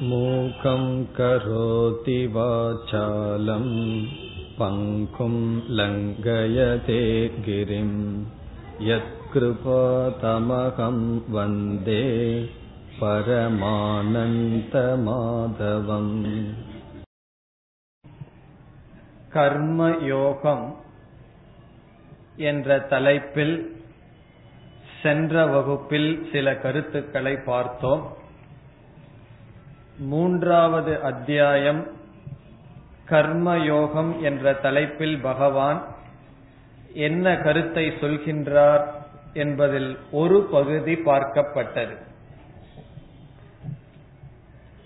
मूकं करोति वाचालं पङ्कुं लङ्घयते गिरिं यत्कृपातमहं वन्दे परमानन्तमाधवम् கர்மயோகம் என்ற தலைப்பில் சென்ற வகுப்பில் சில கருத்துக்களை பார்த்தோம் மூன்றாவது அத்தியாயம் கர்மயோகம் என்ற தலைப்பில் பகவான் என்ன கருத்தை சொல்கின்றார் என்பதில் ஒரு பகுதி பார்க்கப்பட்டது.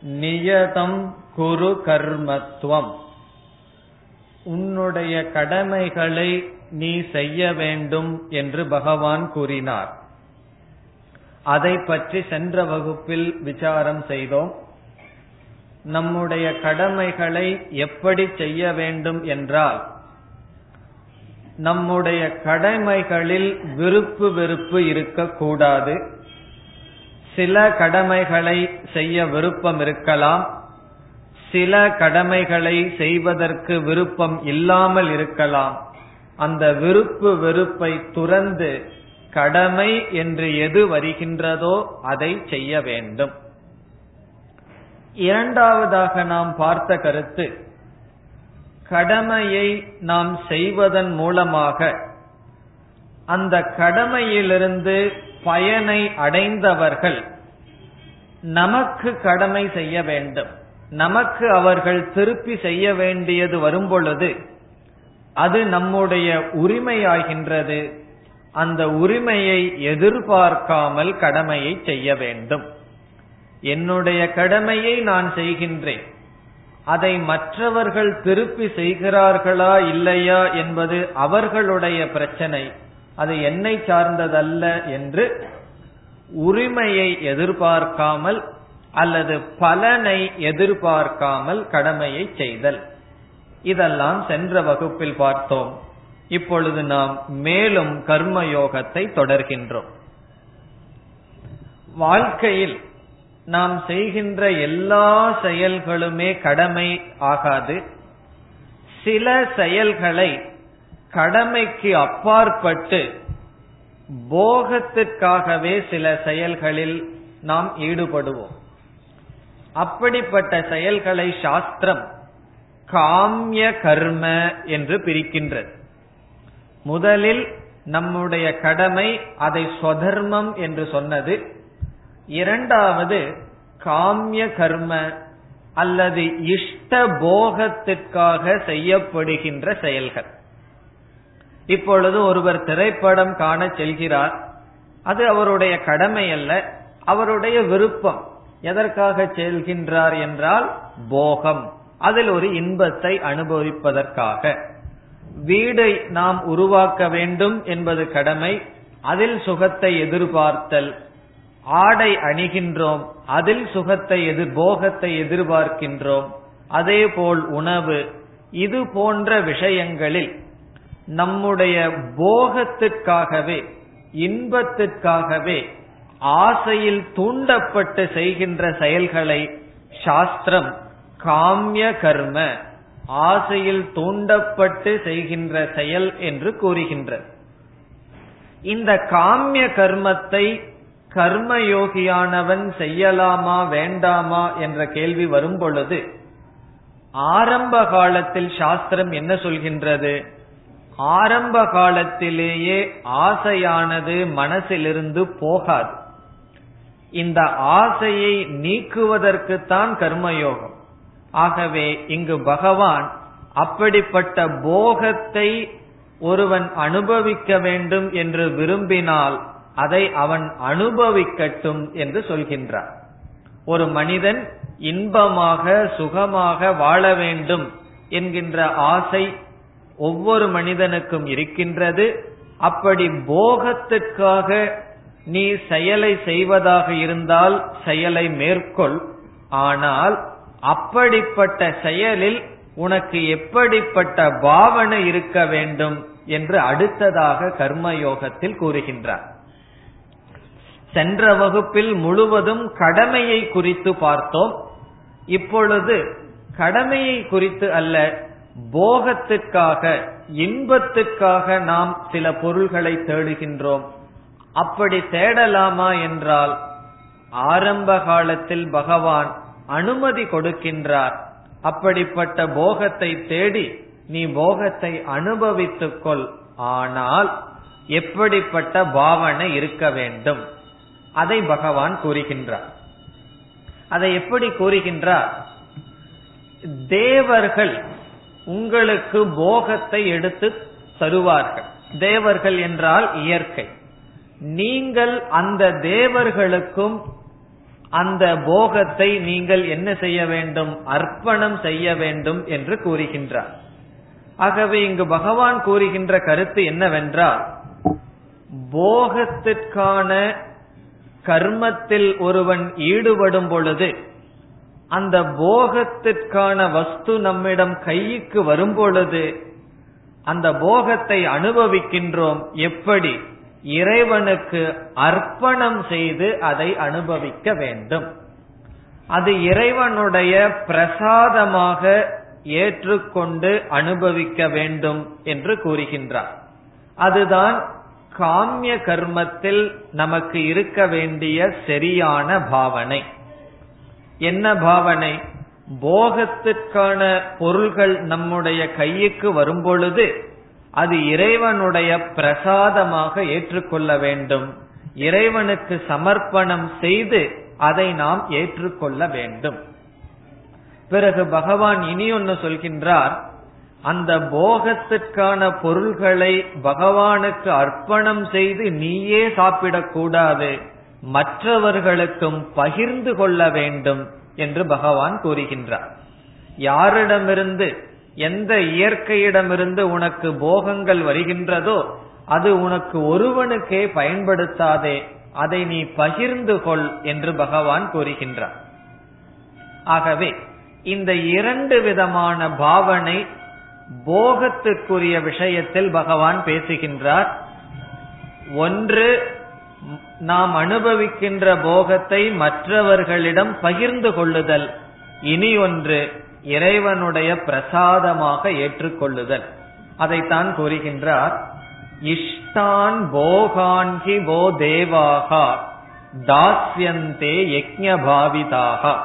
நியதம் குரு கர்மத்துவம் உன்னுடைய கடமைகளை நீ செய்ய வேண்டும் என்று பகவான் கூறினார். அதை பற்றி சென்ற வகுப்பில் விசாரம் செய்தோம். நம்முடைய கடமைகளை எப்படி செய்ய வேண்டும் என்றால் நம்முடைய கடமைகளில் விருப்பு வெறுப்பு இருக்கக்கூடாது. சில கடமைகளை செய்ய விருப்பம் இருக்கலாம். சில கடமைகளை செய்வதற்கு விருப்பம் இல்லாமல் இருக்கலாம். அந்த விருப்பு வெறுப்பை துறந்து கடமை என்று எது வருகின்றதோ அதை செய்ய வேண்டும். இரண்டாவதாக நாம் பார்த்த கருத்து கடமையை நாம் செய்வதன் மூலமாக அந்த கடமையிலிருந்து பயனை அடைந்தவர்கள் நமக்கு கடமை செய்ய வேண்டும். நமக்கு அவர்கள் திருப்பி செய்ய வேண்டியது வரும்பொழுது அது நம்முடைய உரிமையாகின்றது. அந்த உரிமையை எதிர்பார்க்காமல் கடமையை செய்ய வேண்டும். என்னுடைய கடமையை நான் செய்கின்றேன். அதை மற்றவர்கள் திருப்பி செய்கிறார்களா இல்லையா என்பது அவர்களுடைய பிரச்சனை. அது என்னை சார்ந்ததல்ல என்று உரிமையை எதிர்பார்க்காமல் அல்லது பலனை எதிர்பார்க்காமல் கடமையை செய்தல். இதெல்லாம் சென்ற வகுப்பில் பார்த்தோம். இப்பொழுது நாம் மேலும் கர்மயோகத்தை தொடர்கின்றோம். வாழ்க்கையில் நாம் செய்கின்ற எல்லா செயல்களுமே கடமை ஆகாது. சில செயல்களை கடமைக்கு அப்பாற்பட்டு போகத்திற்காகவே சில செயல்களில் நாம் ஈடுபடுவோம். அப்படிப்பட்ட செயல்களை சாஸ்திரம் காமிய கர்ம என்று பிரிக்கின்றது. முதலில் நம்முடைய கடமை அதை ஸ்வதர்மம் என்று சொன்னது. இரண்டாவது காமிய கர்ம அல்லது இஷ்ட போகத்திற்காக செய்யப்படுகின்ற செயல்கள். இப்பொழுது ஒருவர் திரைப்படம் காண செல்கிறார். அது அவருடைய கடமை அல்ல அவருடைய விருப்பம். எதற்காக செல்கின்றார் என்றால் போகம். அதில் ஒரு இன்பத்தை அனுபவிப்பதற்காக. வீடை நாம் உருவாக்க வேண்டும் என்பது கடமை அதில் சுகத்தை எதிர்பார்த்தல். ஆடை அணிகின்றோம் அதில் சுகத்தை எதிர் போகத்தை எதிர்பார்க்கின்றோம் அதே போல் உணவு. இது போன்ற விஷயங்களில் நம்முடைய போகத்திற்காகவே இன்பத்திற்காகவே ஆசையில் தூண்டப்பட்டு செய்கின்ற செயல்களை சாஸ்திரம் காமிய கர்ம ஆசையில் தூண்டப்பட்டு செய்கின்ற செயல் என்று கூறுகின்றது. இந்த காமிய கர்மத்தை கர்மயோகியானவன் செய்யலாமா வேண்டாமா என்ற கேள்வி வரும் பொழுது ஆரம்ப காலத்தில் சாஸ்திரம் என்ன சொல்கின்றது? ஆரம்ப காலத்திலேயே ஆசையானது மனசிலிருந்து போகாது. இந்த ஆசையை நீக்குவதற்குத்தான் கர்மயோகம். ஆகவே இங்கு பகவான் அப்படிப்பட்ட போகத்தை ஒருவன் அனுபவிக்க வேண்டும் என்று விரும்பினால் அதை அவன் அனுபவிக்கட்டும் என்று சொல்கின்றார் ஒரு மனிதன் இன்பமாக சுகமாக வாழ வேண்டும் என்கின்ற ஆசை ஒவ்வொரு மனிதனுக்கும் இருக்கின்றது. அப்படி போகத்துக்காக நீ செயலை செய்வதாக இருந்தால் செயலை மேற்கொள். ஆனால் அப்படிப்பட்ட செயலில் உனக்கு எப்படிப்பட்ட பாவனை இருக்க வேண்டும் என்று அடுத்ததாக கர்மயோகத்தில் கூறுகின்றார் சென்ற வகுப்பில் முழுவதும் கடமையை குறித்து பார்த்தோம். இப்பொழுது கடமையை குறித்து அல்ல போகத்துக்காக இன்பத்துக்காக நாம் சில பொருள்களை தேடுகின்றோம். அப்படி தேடலாமா என்றால் ஆரம்ப காலத்தில் பகவான் அனுமதி கொடுக்கின்றார். அப்படிப்பட்ட போகத்தை தேடி நீ போகத்தை அனுபவித்துக்கொள். ஆனால் எப்படிப்பட்ட பாவனை இருக்க வேண்டும்? அதை பகவான் கூறுகின்றார். அதை எப்படி கூறுகின்றார்? தேவர்கள் உங்களுக்கு போகத்தை எடுத்து தருவார்கள். தேவர்கள் என்றால் இயற்கை. நீங்கள் அந்த தேவர்களுக்கும் அந்த போகத்தை நீங்கள் என்ன செய்ய வேண்டும்? அர்ப்பணம் செய்ய வேண்டும் என்று கூறுகின்றார். ஆகவே இங்கு பகவான் கூறுகின்ற கருத்து என்னவென்றால் போகத்திற்கான கர்மத்தில் ஒருவன் ஈடுபடும் பொழுது அந்த போகத்திற்கான வஸ்து நம்மிடம் கைக்கு வரும் பொழுது அந்த போகத்தை அனுபவிக்கின்றோம். எப்படி? இறைவனுக்கு அர்ப்பணம் செய்து அதை அனுபவிக்க வேண்டும். அது இறைவனுடைய பிரசாதமாக ஏற்றுக்கொண்டு அனுபவிக்க வேண்டும் என்று கூறுகின்றார். அதுதான் காமிய கர்மத்தில் நமக்கு இருக்க வேண்டிய சரியான பாவனை. என்ன பாவனை? போகத்துக்கான பொருள்கள் நம்முடைய கைக்கு வரும்பொழுது அது இறைவனுடைய பிரசாதமாக ஏற்றுக்கொள்ள வேண்டும். இறைவனுக்கு சமர்ப்பணம் செய்து அதை நாம் ஏற்றுக்கொள்ள வேண்டும். பிறகு பகவான் இனி ஒன்னு சொல்கின்றார் அந்த போகத்திற்கான பொருள்களை பகவானுக்கு அர்ப்பணம் செய்து நீயே சாப்பிடக்கூடாது மற்றவர்களுக்கும் பகிர்ந்து கொள்ள வேண்டும் என்று பகவான் கூறுகின்றார். யாரிடமிருந்து எந்த இயற்கையிடமிருந்து உனக்கு போகங்கள் வருகின்றதோ அது உனக்கு ஒருவனுக்கே பயன்படுத்தாதே அதை நீ பகிர்ந்து கொள் என்று பகவான் கூறுகின்றார். ஆகவே இந்த இரண்டு விதமான பாவனை போகத்திற்குரிய விஷயத்தில் பகவான் பேசுகின்றார். ஒன்று நாம் அனுபவிக்கின்ற போகத்தை மற்றவர்களிடம் பகிர்ந்து கொள்ளுதல். இனி ஒன்று இறைவனுடைய பிரசாதமாக ஏற்றுக்கொள்ளுதல். அதைத்தான் கூறுகின்றார். இஷ்டான் போகான்கி போ தேவாகா தாஸ்யந்தே யஜ்ஞபாவிதாக.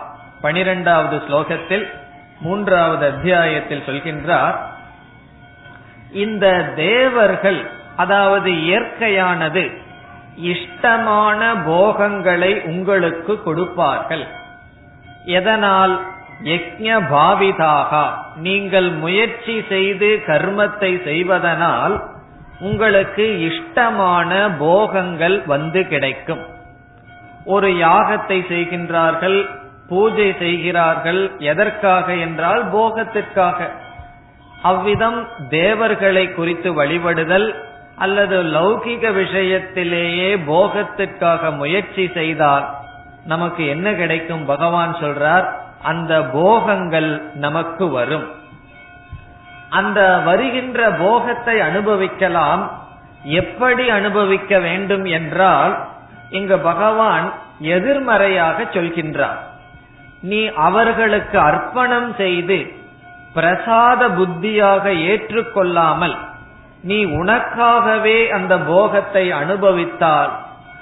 பனிரெண்டாவது ஸ்லோகத்தில் மூன்றாவது அத்தியாயத்தில் சொல்கின்றார். இந்த தேவர்கள் அதாவது இயற்கையானது இஷ்டமான போகங்களை உங்களுக்கு கொடுப்பார்கள். எதனால்? யஜ்ய பாவிதாக நீங்கள் முயற்சி செய்து கர்மத்தை செய்வதனால் உங்களுக்கு இஷ்டமான போகங்கள் வந்து கிடைக்கும். ஒரு யாகத்தை செய்கின்றார்கள் பூஜை செய்கிறார்கள் எதற்காக என்றால் போகத்திற்காக. அவ்விதம் தேவர்களை குறித்து வழிபடுதல் அல்லது லௌகிக விஷயத்திலேயே போகத்திற்காக முயற்சி செய்தால் நமக்கு என்ன கிடைக்கும்? பகவான் சொல்றார் அந்த போகங்கள் நமக்கு வரும். அந்த வருகின்ற போகத்தை அனுபவிக்கலாம். எப்படி அனுபவிக்க வேண்டும் என்றால் இங்கு பகவான் எதிர்மறையாக சொல்கின்றார். நீ அவர்களுக்கு அர்ப்பணம் செய்து பிரசாத புத்தியாக ஏற்றுக்கொள்ளாமல் நீ உனக்காகவே அந்த போகத்தை அனுபவித்தால்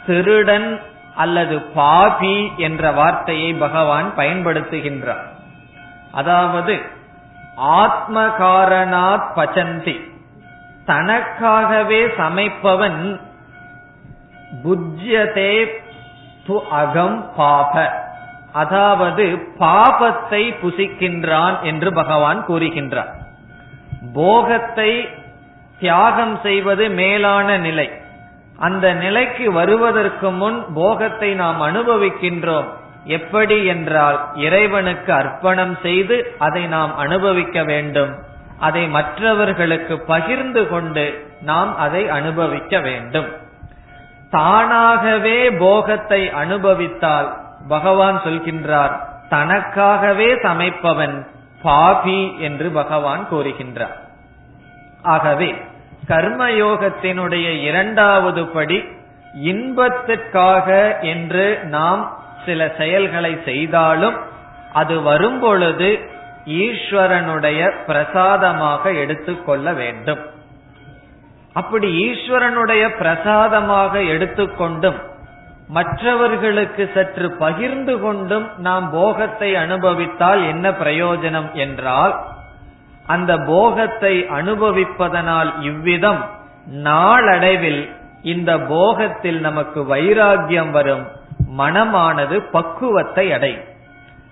திருடன் அல்லது பாபி என்ற வார்த்தையை பகவான் பயன்படுத்துகின்றார். அதாவது ஆத்ம காரணாத் பச்சந்தி. தனக்காகவே சமைப்பவன் புஜ்யதே து அகம் பாப. அதாவது பாபத்தை புசிக்கின்றான் என்று பகவான் கூறுகின்றார். போகத்தை தியாகம் செய்வது மேலான நிலை. அந்த நிலைக்கு வருவதற்கு முன் போகத்தை நாம் அனுபவிக்கின்றோம். எப்படி என்றால் இறைவனுக்கு அர்ப்பணம் செய்து அதை நாம் அனுபவிக்க வேண்டும். அதை மற்றவர்களுக்கு பகிர்ந்து கொண்டு நாம் அதை அனுபவிக்க வேண்டும். தானாகவே போகத்தை அனுபவித்தால் பகவான் சொல்கின்றார் தனக்காகவே சமைப்பவன் பாபி என்று பகவான் கூறுகின்றார். ஆகவே கர்மயோகத்தினுடைய இரண்டாவது படி இன்பத்திற்காக என்று நாம் சில செயல்களை செய்தாலும் அது வரும்பொழுது ஈஸ்வரனுடைய பிரசாதமாக எடுத்துக்கொள்ள வேண்டும். அப்படி ஈஸ்வரனுடைய பிரசாதமாக எடுத்துக்கொண்டும் மற்றவர்களுக்கு சற்று பகிர்ந்து கொண்டும் நாம் போகத்தை அனுபவித்தால் என்ன பிரயோஜனம் என்றால் அந்த போகத்தை அனுபவிப்பதனால் இவ்விதம் நாளடைவில் இந்த போகத்தில் நமக்கு வைராகியம் வரும் மனமானது பக்குவத்தை அடையும்.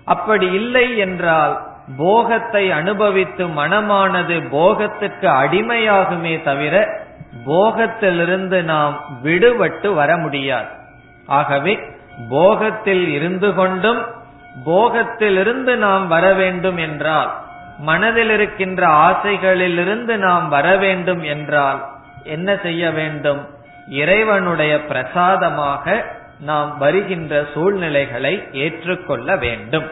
அப்படி இல்லை என்றால் போகத்தை அனுபவித்து மனமானது போகத்துக்கு அடிமையாகுமே தவிர போகத்திலிருந்து நாம் விடுபட்டு வர முடியாது. ஆகவே போகத்தில் இருந்து கொண்டும் போகத்திலிருந்து நாம் வர வேண்டும் என்றால் மனதில் இருக்கின்ற ஆசைகளிலிருந்து நாம் வர வேண்டும் என்றால் என்ன செய்ய வேண்டும்? இறைவனுடைய பிரசாதமாக நாம் வருகின்ற சூழ்நிலைகளை ஏற்றுக்கொள்ள வேண்டும்.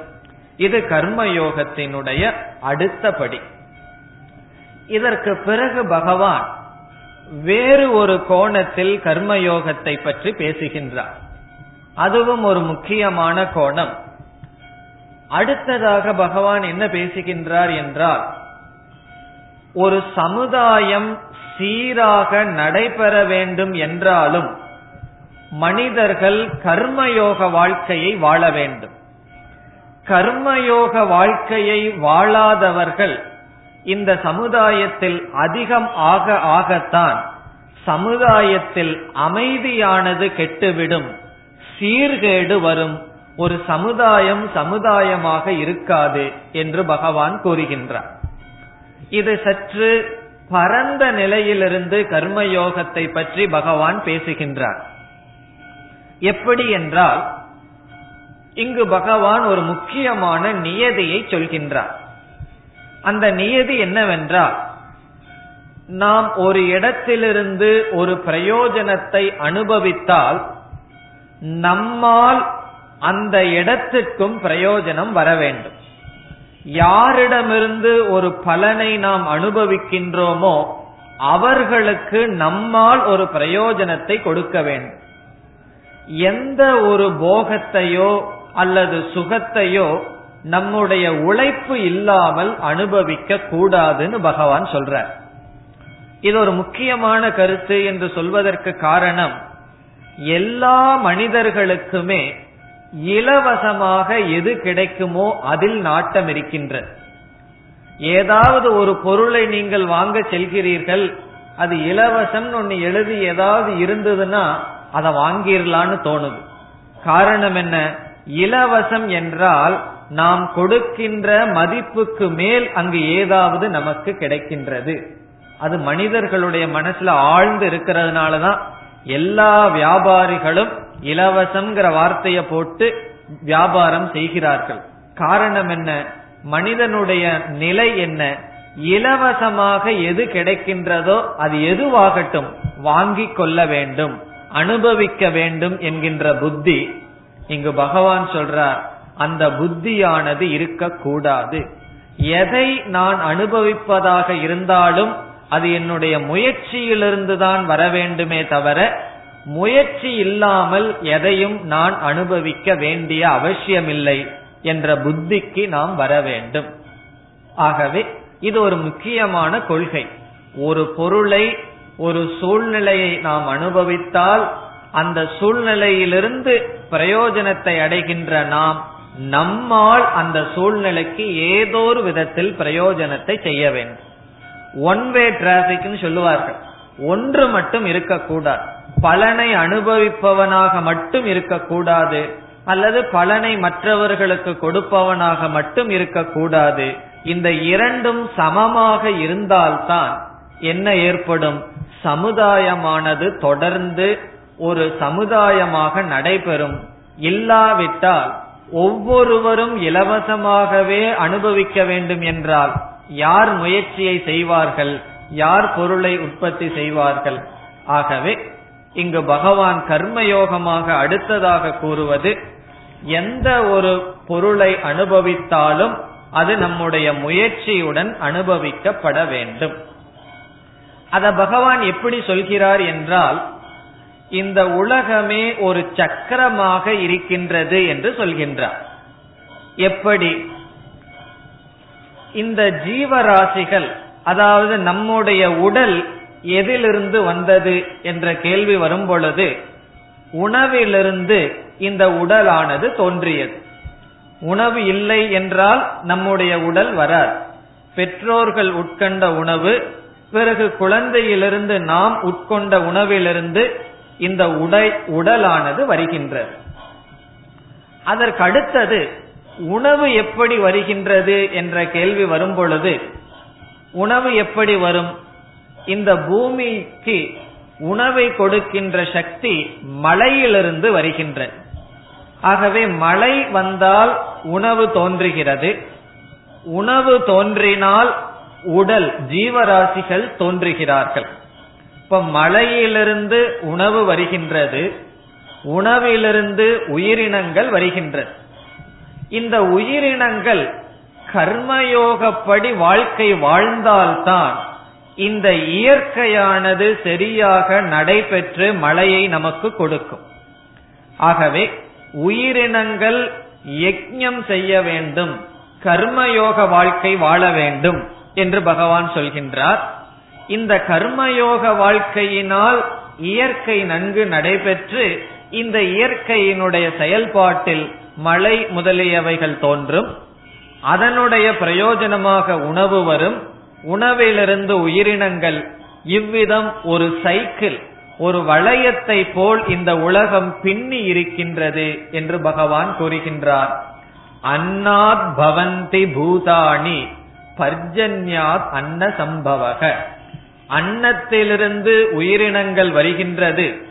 இது கர்மயோகத்தினுடைய அடுத்தபடி இதற்கு பிறகு பகவான் வேறு ஒரு கோணத்தில் கர்மயோகத்தை பற்றி பேசுகின்றார். அதுவும் ஒரு முக்கியமான கோணம். அடுத்ததாக பகவான் என்ன பேசுகின்றார் என்றால் ஒரு சமுதாயம் சீராக நடைபெற வேண்டும் என்றாலும் மனிதர்கள் கர்மயோக வாழ்க்கையை வாழ வேண்டும். கர்மயோக வாழ்க்கையை வாழாதவர்கள் இந்த சமுதாயத்தில் அதிகம் ஆக ஆகத்தான் சமுதாயத்தில் அமைதியானது கெட்டுவிடும். சீர்கேடு வரும். ஒரு சமுதாயம் சமுதாயமாக இருக்காது என்று பகவான் கூறுகின்றார். இது சற்று பரந்த நிலையிலிருந்து கர்மயோகத்தை பற்றி பகவான் பேசுகின்றார். எப்படி என்றால் இங்கு பகவான் ஒரு முக்கியமான நியதியை சொல்கின்றார். அந்த நியதி என்னவென்றால் நாம் ஒரு இடத்திலிருந்து ஒரு பிரயோஜனத்தை அனுபவித்தால் நம்மால் அந்த இடத்துக்கும் பிரயோஜனம் வர வேண்டும். யாரிடமிருந்து ஒரு பலனை நாம் அனுபவிக்கின்றோமோ அவர்களுக்கு நம்மால் ஒரு பிரயோஜனத்தை கொடுக்க வேண்டும். எந்த ஒரு போகத்தையோ அல்லது சுகத்தையோ நம்முடைய உழைப்பு இல்லாமல் அனுபவிக்க கூடாதுன்னு பகவான் சொல்றார். இது ஒரு முக்கியமான கருத்து என்று சொல்வதற்கு காரணம் எல்லா மனிதர்களுக்குமே இலவசமாக எது கிடைக்குமோ அதில் நாட்டம் இருக்கின்றது ஏதாவது ஒரு பொருளை நீங்கள் வாங்க செல்கிறீர்கள் அது இலவசம் ஒன்னு எழுதி ஏதாவது இருந்ததுன்னா அதை வாங்கிடலான்னு தோணுது. காரணம் என்ன? இலவசம் என்றால் நாம் கொடுக்கின்ற மதிப்புக்கு மேல் அங்கு ஏதாவது நமக்கு கிடைக்கின்றது. அது மனிதர்களுடைய மனசுல ஆழ்ந்து இருக்கிறதுனாலதான் எல்லா வியாபாரிகளும் இலவசம்ங்கிற வார்த்தைய போட்டு வியாபாரம் செய்கிறார்கள். காரணம் என்ன? மனிதனுடைய நிலை என்ன? இலவசமாக எது கிடைக்கின்றதோ அது எதுவாகட்டும் வாங்கிக் கொள்ள வேண்டும் அனுபவிக்க வேண்டும் என்கின்ற புத்தி. இங்கு பகவான் சொல்றார் அந்த புத்தியானது இருக்கக்கூடாது. எதை நான் அனுபவிப்பதாக இருந்தாலும் அது என்னுடைய முயற்சியிலிருந்து தான் வர வேண்டுமே தவிர முயற்சி இல்லாமல் எதையும் நான் அனுபவிக்க வேண்டிய அவசியமில்லை என்ற புத்திக்கு நாம் வர வேண்டும். ஆகவே இது ஒரு முக்கியமான கொள்கை. ஒரு பொருளை ஒரு சூழ்நிலையை நாம் அனுபவித்தால் அந்த சூழ்நிலையிலிருந்து பிரயோஜனத்தை அடைகின்ற நாம் நம்மால் அந்த சூழ்நிலைக்கு ஏதோ ஒரு விதத்தில் பிரயோஜனத்தை செய்ய வேண்டும். ஒன் வே டிராபிக்னு சொல்லுவார்கள். ஒன்று மட்டும் இருக்கக்கூடாது. பலனை அனுபவிப்பவனாக மட்டும் இருக்கக்கூடாது. அல்லது பலனை மற்றவர்களுக்கு கொடுப்பவனாக மட்டும் இருக்கக்கூடாது. இந்த இரண்டும் சமமாக இருந்தால்தான் என்ன ஏற்படும்? சமுதாயமானது தொடர்ந்து ஒரு சமுதாயமாக நடைபெறும். இல்லாவிட்டால் ஒவ்வொருவரும் இலவசமாகவே அனுபவிக்க வேண்டும் என்றால் யார் முயற்சியை செய்வார்கள் யார் பொருளை உற்பத்தி செய்வார்கள். ஆகவே இங்கு பகவான் கர்மயோகமாக அடுத்ததாக கூறுவது எந்த ஒரு பொருளை அனுபவித்தாலும் அது நம்முடைய முயற்சியுடன் அனுபவிக்கப்பட வேண்டும். அத பகவான் எப்படி சொல்கிறார் என்றால் இந்த உலகமே ஒரு சக்கரமாக இருக்கின்றது என்று சொல்கின்றார். எப்படி? இந்த ஜீவராசிகள் அதாவது நம்முடைய உடல் எதிலிருந்து வந்தது என்ற கேள்வி வரும் பொழுது உணவிலிருந்து இந்த உடலானது தோன்றியது. உணவு இல்லை என்றால் நம்முடைய உடல் வராது. பெற்றோர்கள் உட்கொண்ட உணவு பிறகு குழந்தையிலிருந்து நாம் உட்கொண்ட உணவிலிருந்து இந்த உடை உடலானது வருகின்றது. அதற்கு அடுத்தது உணவு எப்படி வருகின்றது என்ற கேள்வி வரும் பொழுது உணவு எப்படி வரும்? இந்த பூமிக்கு உணவை கொடுக்கின்ற சக்தி மழையிலிருந்து வருகின்றது. ஆகவே மழை வந்தால் உணவு தோன்றுகிறது. உணவு தோன்றினால் உடல் ஜீவராசிகள் தோன்றுகிறார்கள். இப்ப மழையிலிருந்து உணவு வருகின்றது உணவிலிருந்து உயிரினங்கள் வருகின்றது. இந்த உயிரினங்கள் கர்மயோகப்படி வாழ்க்கை வாழ்ந்தால்தான் இந்த இயற்கையானது சரியாக நடைபெற்று மழையை நமக்கு கொடுக்கும். ஆகவே உயிரினங்கள் யஜ்ஞம் செய்ய வேண்டும் கர்மயோக வாழ்க்கை வாழ வேண்டும் என்று பகவான் சொல்கின்றார். இந்த கர்மயோக வாழ்க்கையினால் இயற்கை நன்கு நடைபெற்று இந்த இயற்கையினுடைய செயல்பாட்டில் மழை முதலியவைகள் தோன்றும் அதனுடைய பிரயோஜனமாக உணவு வரும் உணவிலிருந்து உயிரினங்கள் இவ்விதம் ஒரு சைக்கிள் ஒரு வளையத்தை போல் இந்த உலகம் பின்னி இருக்கின்றது என்று பகவான் கூறுகின்றார். அன்னாத் பவந்தி பூதாணி பர்ஜன்யாத் அன்ன சம்பவக அன்னத்திலிருந்து உயிரினங்கள் வருகின்றது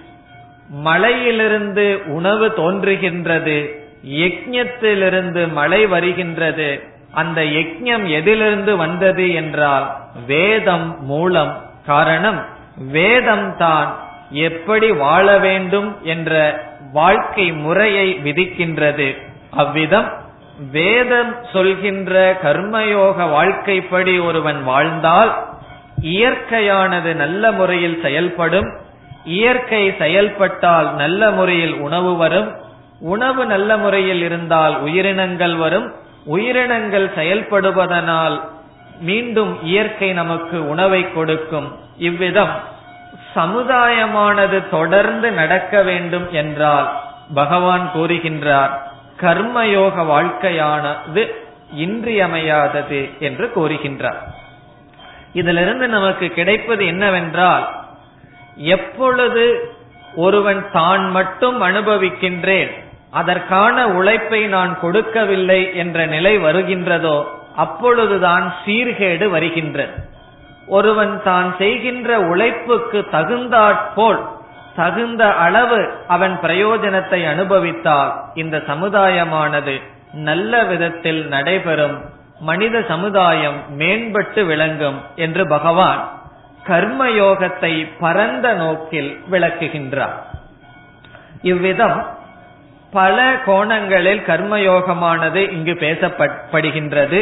மழையிலிருந்து உணவு தோன்றுகின்றது யஜ்யத்திலிருந்து மழை வருகின்றது. அந்த யஜ்யம் எதிலிருந்து வந்தது என்றால் வேதம் மூலம் காரணம் வேதம் தான் எப்படி வாழ வேண்டும் என்ற வாழ்க்கை முறையை விதிக்கின்றது. அவ்விதம் வேதம் சொல்கின்ற கர்மயோக வாழ்க்கைப்படி ஒருவன் வாழ்ந்தால் இயற்கையானது நல்ல முறையில் செயல்படும். இயற்கை செயல்பட்டால் நல்ல முறையில் உணவு வரும் உணவு நல்ல முறையில் இருந்தால் உயிரினங்கள் வரும் உயிரினங்கள் செயல்படுவதனால் மீண்டும் இயற்கை நமக்கு உணவை கொடுக்கும். இவ்விதம் சமுதாயமானது தொடர்ந்து நடக்க வேண்டும் என்றால் பகவான் கூறுகின்றார் கர்மயோக வாழ்க்கையானது இன்றியமையாதது என்று கூறுகின்றார். இதிலிருந்து நமக்கு கிடைப்பது என்னவென்றால் எப்பொழுது ஒருவன் தான் மட்டும் அனுபவிக்கின்றேன் அதற்கான உழைப்பை நான் கொடுக்கவில்லை என்ற நிலை வருகின்றதோ அப்பொழுதுதான் சீர்கேடு வருகின்றது. ஒருவன் தான் செய்கின்ற உழைப்புக்கு தகுந்தாற்போல் தகுந்த அளவு அவன் பிரயோஜனத்தை அனுபவித்தால் இந்த சமுதாயமானது நல்ல விதத்தில் நடைபெறும் மனித சமுதாயம் மேம்பட்டு விளங்கும் என்று பகவான் கர்மயோகத்தை பரந்த நோக்கில் விளக்குகின்றார். இவ்விதம் பல கோணங்களில் கர்மயோகமானது இங்கு பேசப்படுகின்றது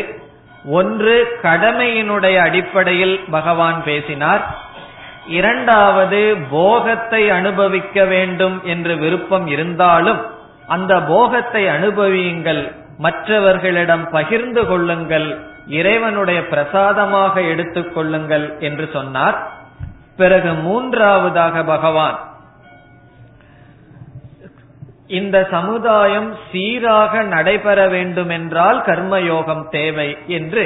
ஒன்று கடமையினுடைய அடிப்படையில் பகவான் பேசினார். இரண்டாவது போகத்தை அனுபவிக்க வேண்டும் என்று விருப்பம் இருந்தாலும் அந்த போகத்தை அனுபவியுங்கள். மற்றவர்களிடம் பகிர்ந்து கொள்ளுங்கள். இறைவனுடைய பிரசாதமாக எடுத்துக்கொள்ளுங்கள் என்று சொன்னார். பிறகு மூன்றாவதாக பகவான். இந்த சமுதாயம் சீராக நடைபெற வேண்டும் என்றால் கர்மயோகம் தேவை என்று